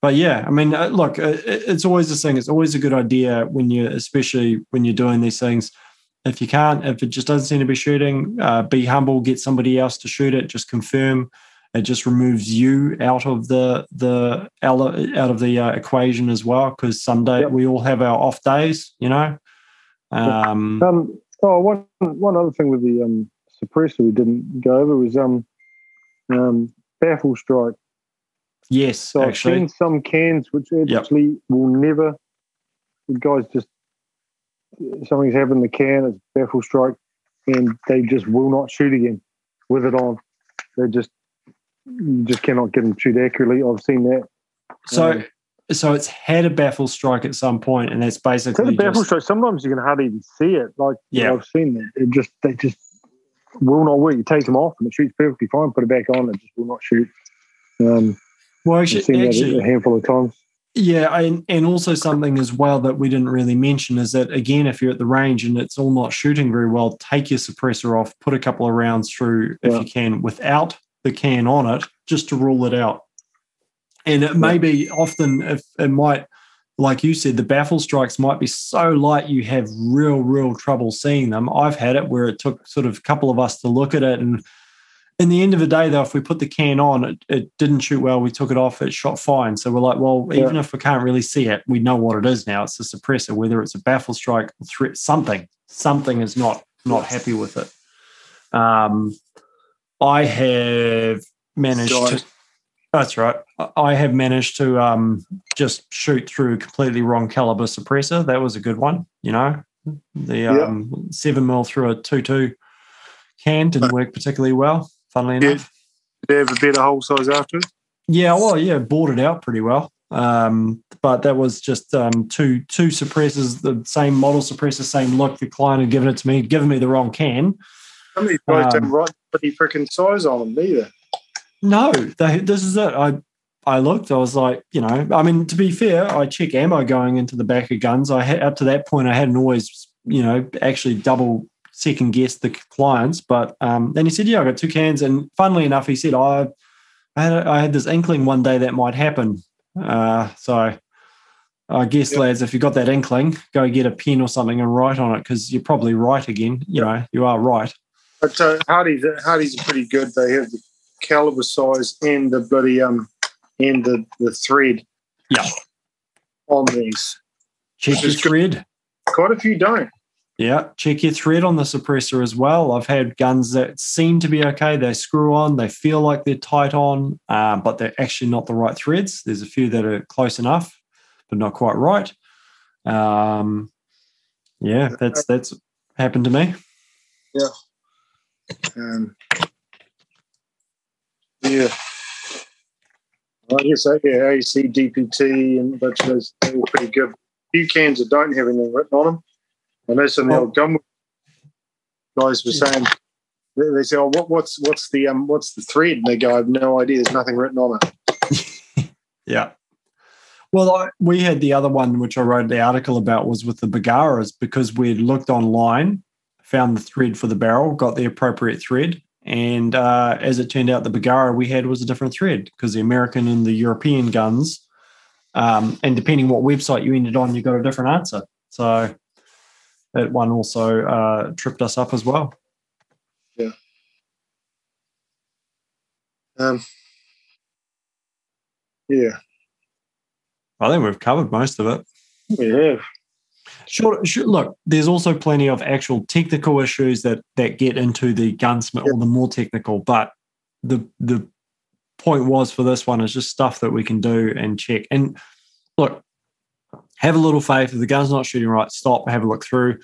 but yeah, I mean, uh, look, uh, it's always this thing. It's always a good idea when you, especially when you're doing these things. If you can't, if it just doesn't seem to be shooting, uh, be humble. Get somebody else to shoot it. Just confirm. It just removes you out of the the out of the uh, equation as well. Because someday Yep. we all have our off days, you know. Um, Um, oh, one one other thing with the um, suppressor we didn't go over was um, um, baffle strike. yes, So I've seen some cans which Yep. actually will never. The guys just something's happened in the can. It's baffle strike, and they just will not shoot again with it on. They just you just cannot get them shoot accurately. I've seen that. so um, so it's had a baffle strike at some point, and that's So the basically baffle just, strike. Sometimes you can hardly even see it. Like Yeah. I've seen that. It just they just will not work. You take them off and it shoots perfectly fine. Put it back on, it just will not shoot. Um, well, I've actually, actually a handful of times. Yeah, and, and also something as well that we didn't really mention is that again, if you're at the range and it's all not shooting very well, take your suppressor off, put a couple of rounds through if Yeah. you can without the can on it, just to rule it out. And it may be often if it might, like you said, the baffle strikes might be so light you have real, real trouble seeing them. I've had it where it took sort of a couple of us to look at it and in the end of the day, though, if we put the can on, it, it didn't shoot well. We took it off, it shot fine. So we're like, well, Yeah. even if we can't really see it, we know what it is now. It's a suppressor, whether it's a baffle strike, threat, something, something is not not happy with it. Um, I have managed to. That's right. I- have managed to um, just shoot through a completely wrong caliber suppressor. That was a good one. You know, the Yeah. um, seven mil through a two two can didn't work particularly well. Funnily enough. Did they have a better hole size after? Yeah, well, yeah, bought it out pretty well. Um, but that was just um, two two suppressors, the same model suppressor, same look. The client had given it to me, given me the wrong can. Some of these guys Um, write pretty freaking size on them either. No, they, this is it. I I looked. I was like, you know, I mean, to be fair, I check ammo going into the back of guns. I had up to that point, I hadn't always, you know, actually double second guessed the clients. But um, then he said, yeah, I got two cans, and funnily enough, he said, I I had, I had this inkling one day that might happen. Uh, so I guess, Yep. lads, if you got that inkling, go get a pen or something and write on it because you're probably right again. You know, you are right. But uh, Hardy's Hardy's are pretty good. They have the caliber size and the bloody um and the the thread. Yeah. On these, Check your thread. quite a few don't. Yeah, check your thread on the suppressor as well. I've had guns that seem to be okay. They screw on, they feel like they're tight on, um, but they're actually not the right threads. There's a few that are close enough, but not quite right. Um, yeah, that's that's happened to me. Yeah. Um, yeah. I guess uh, yeah, AC, DPT, and but those they're pretty good. few cans that don't have anything written on them. I know some of the old gun guys were saying they, they say, "Oh, what, what's what's the um what's the thread?" And they go, "I have no idea. There's nothing written on it." Yeah. Well, I, we had the other one, which I wrote the article about, was with the Bergaras because we had looked online, found the thread for the barrel, got the appropriate thread, And uh, as it turned out, the Bergara we had was a different thread because the American and the European guns, um, and depending what website you ended on, you got a different answer. So that one also uh, tripped us up as well. Yeah. Um, yeah. I think we've covered most of it. We have. Sure, sure, Look, there's also plenty of actual technical issues that that get into the gunsmith or the more technical. But the the point was for this one is just stuff that we can do and check. And look, have a little faith. If the gun's not shooting right, stop, have a look through.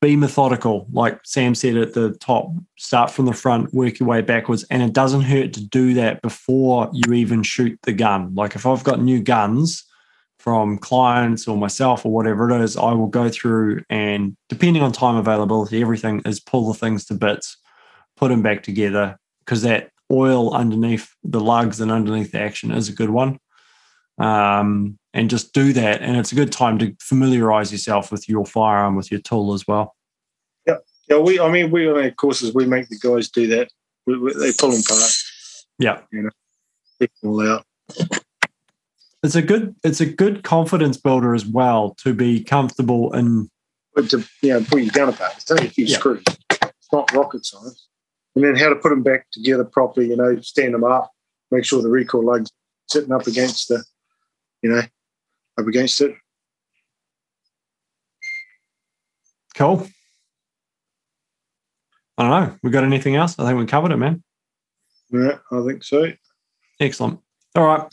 Be methodical, like Sam said at the top. Start from the front, work your way backwards, and it doesn't hurt to do that before you even shoot the gun. Like if I've got new guns from clients or myself or whatever it is, I will go through and depending on time availability, everything is pull the things to bits, put them back together because that oil underneath the lugs and underneath the action is a good one. Um, and just do that. And it's a good time to familiarize yourself with your firearm, with your tool as well. Yeah. Yeah. We, I mean, we on our courses, we make the guys do that. We, we, they pull them apart. Yeah. You know, take them all out it's a good it's a good confidence builder as well to be comfortable in but to you know put your gun apart. It's only a few yeah. screws. It's not rocket science. And then how to put them back together properly, you know, stand them up, make sure the recoil lugs sitting up against the, you know, up against it. Cool. I don't know. We got anything else? I think we covered it, man. Yeah, I think so. Excellent. All right.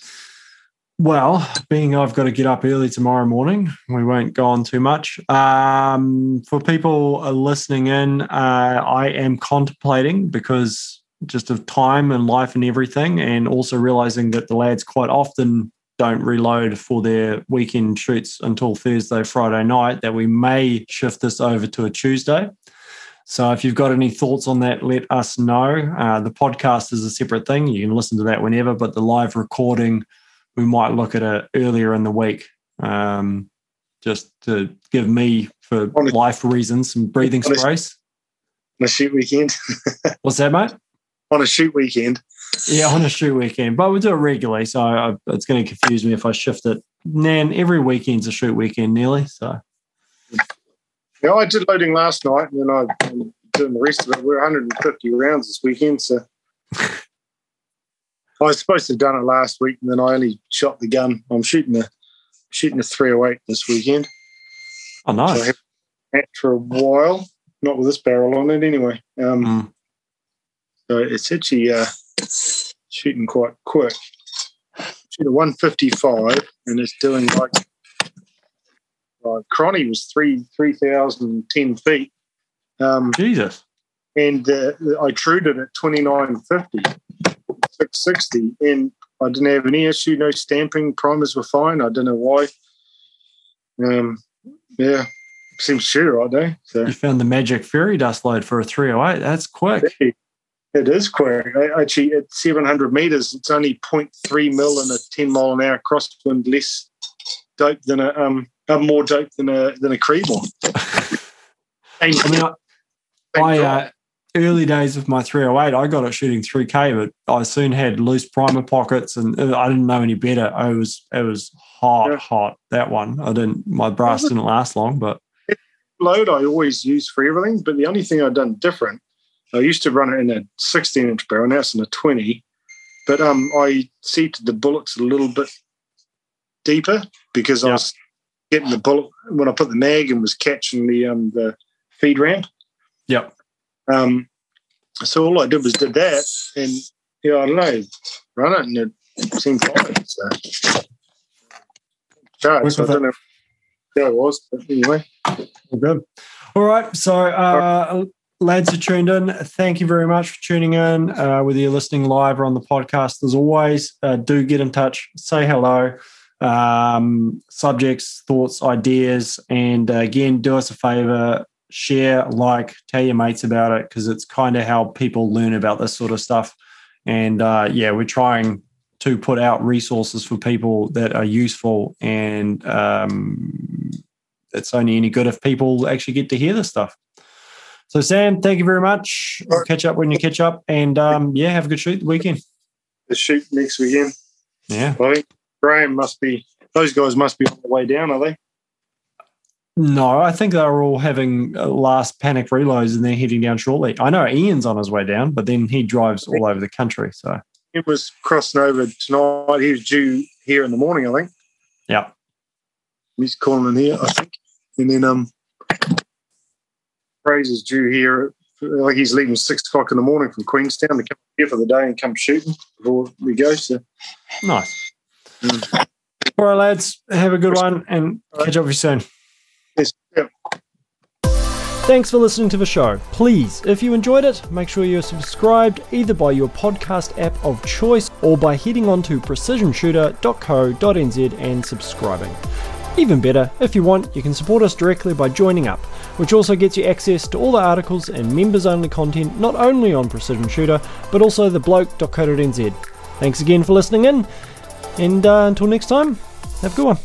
Well, being I've got to get up early tomorrow morning, we won't go on too much. Um, for people listening in, uh, I am contemplating because just of time and life and everything, and also realizing that the lads quite often don't reload for their weekend shoots until Thursday, Friday night, that we may shift this over to a Tuesday. So if you've got any thoughts on that, let us know. Uh, the podcast is a separate thing. You can listen to that whenever, but the live recording – we might look at it earlier in the week, um, just to give me, for a, life reasons, some breathing on space. On a shoot weekend. What's that, mate? On a shoot weekend. Yeah, on a shoot weekend, but we do it regularly, so I, it's going to confuse me if I shift it. Nan, every weekend's a shoot weekend, nearly. So. Yeah, I did loading last night, and then I am doing the rest of it. We're 150 rounds this weekend, so I was supposed to have done it last week, and then I only shot the gun. I'm shooting the shooting the 308 this weekend. Oh, nice. So for a while, not with this barrel on it anyway. Um, mm. So it's actually uh, shooting quite quick. Shoot a 155, and it's doing like uh, Cronny was three three thousand ten feet. Um, Jesus. And uh, I trued it at 2950. 660 and I didn't have any issue, no stamping, primers were fine. I don't know why. Um, yeah, seems sure right there. So. You found the magic fairy dust load for a 308. That's quick. It is quick. Actually, at 700 meters, it's only 0.3 mil and a 10 mile an hour crosswind less dope than a um more dope than a than a Creedmoor. I mean, I, I uh, early days of my 308, I got it shooting 3K, but I soon had loose primer pockets and I didn't know any better. I was it was hot, yeah. hot that one. I didn't my brass didn't last long, but load I always use for everything. But the only thing I've done different, I used to run it in a 16 inch barrel, now it's in a 20. But um, I seated the bullets a little bit deeper because yeah. I was getting the bullet when I put the mag and was catching the um the feed ramp. Yep. Um, so all I did was did that, and yeah, I don't know, run it, and it seemed fine. So, charge, so I don't know. Yeah, it was. But anyway, all good. All right. So, uh, lads are tuned in. Thank you very much for tuning in. Uh, whether you're listening live or on the podcast, as always, uh, do get in touch, say hello. Um, subjects, thoughts, ideas, and uh, again, do us a favor share, like, tell your mates about it because it's kind of how people learn about this sort of stuff. And uh, yeah, we're trying to put out resources for people that are useful, and um, it's only any good if people actually get to hear this stuff. So, Sam, thank you very much. Catch up when you catch up. And um, yeah, have a good shoot the weekend. The shoot next weekend. Yeah. I think Graham must be, those guys must be on the way down, are they? No, I think they're all having last panic reloads and they're heading down shortly. I know Ian's on his way down, but then he drives all over the country. So he was crossing over tonight. He was due here in the morning, I think. Yeah. He's calling in here, I think. And then um Fraser's due here like he's leaving six o'clock in the morning from Queenstown to come here for the day and come shooting before we go. So nice. Mm. All right, lads. Have a good one and catch up with you soon. Thanks for listening to the show. Please, if you enjoyed it, make sure you're subscribed either by your podcast app of choice or by heading on to precisionshooter.co.nz and subscribing. Even better, if you want, you can support us directly by joining up, which also gets you access to all the articles and members only content not only on Precision Shooter, but also the bloke.co.nz. Thanks again for listening in, and uh, until next time, have a good one.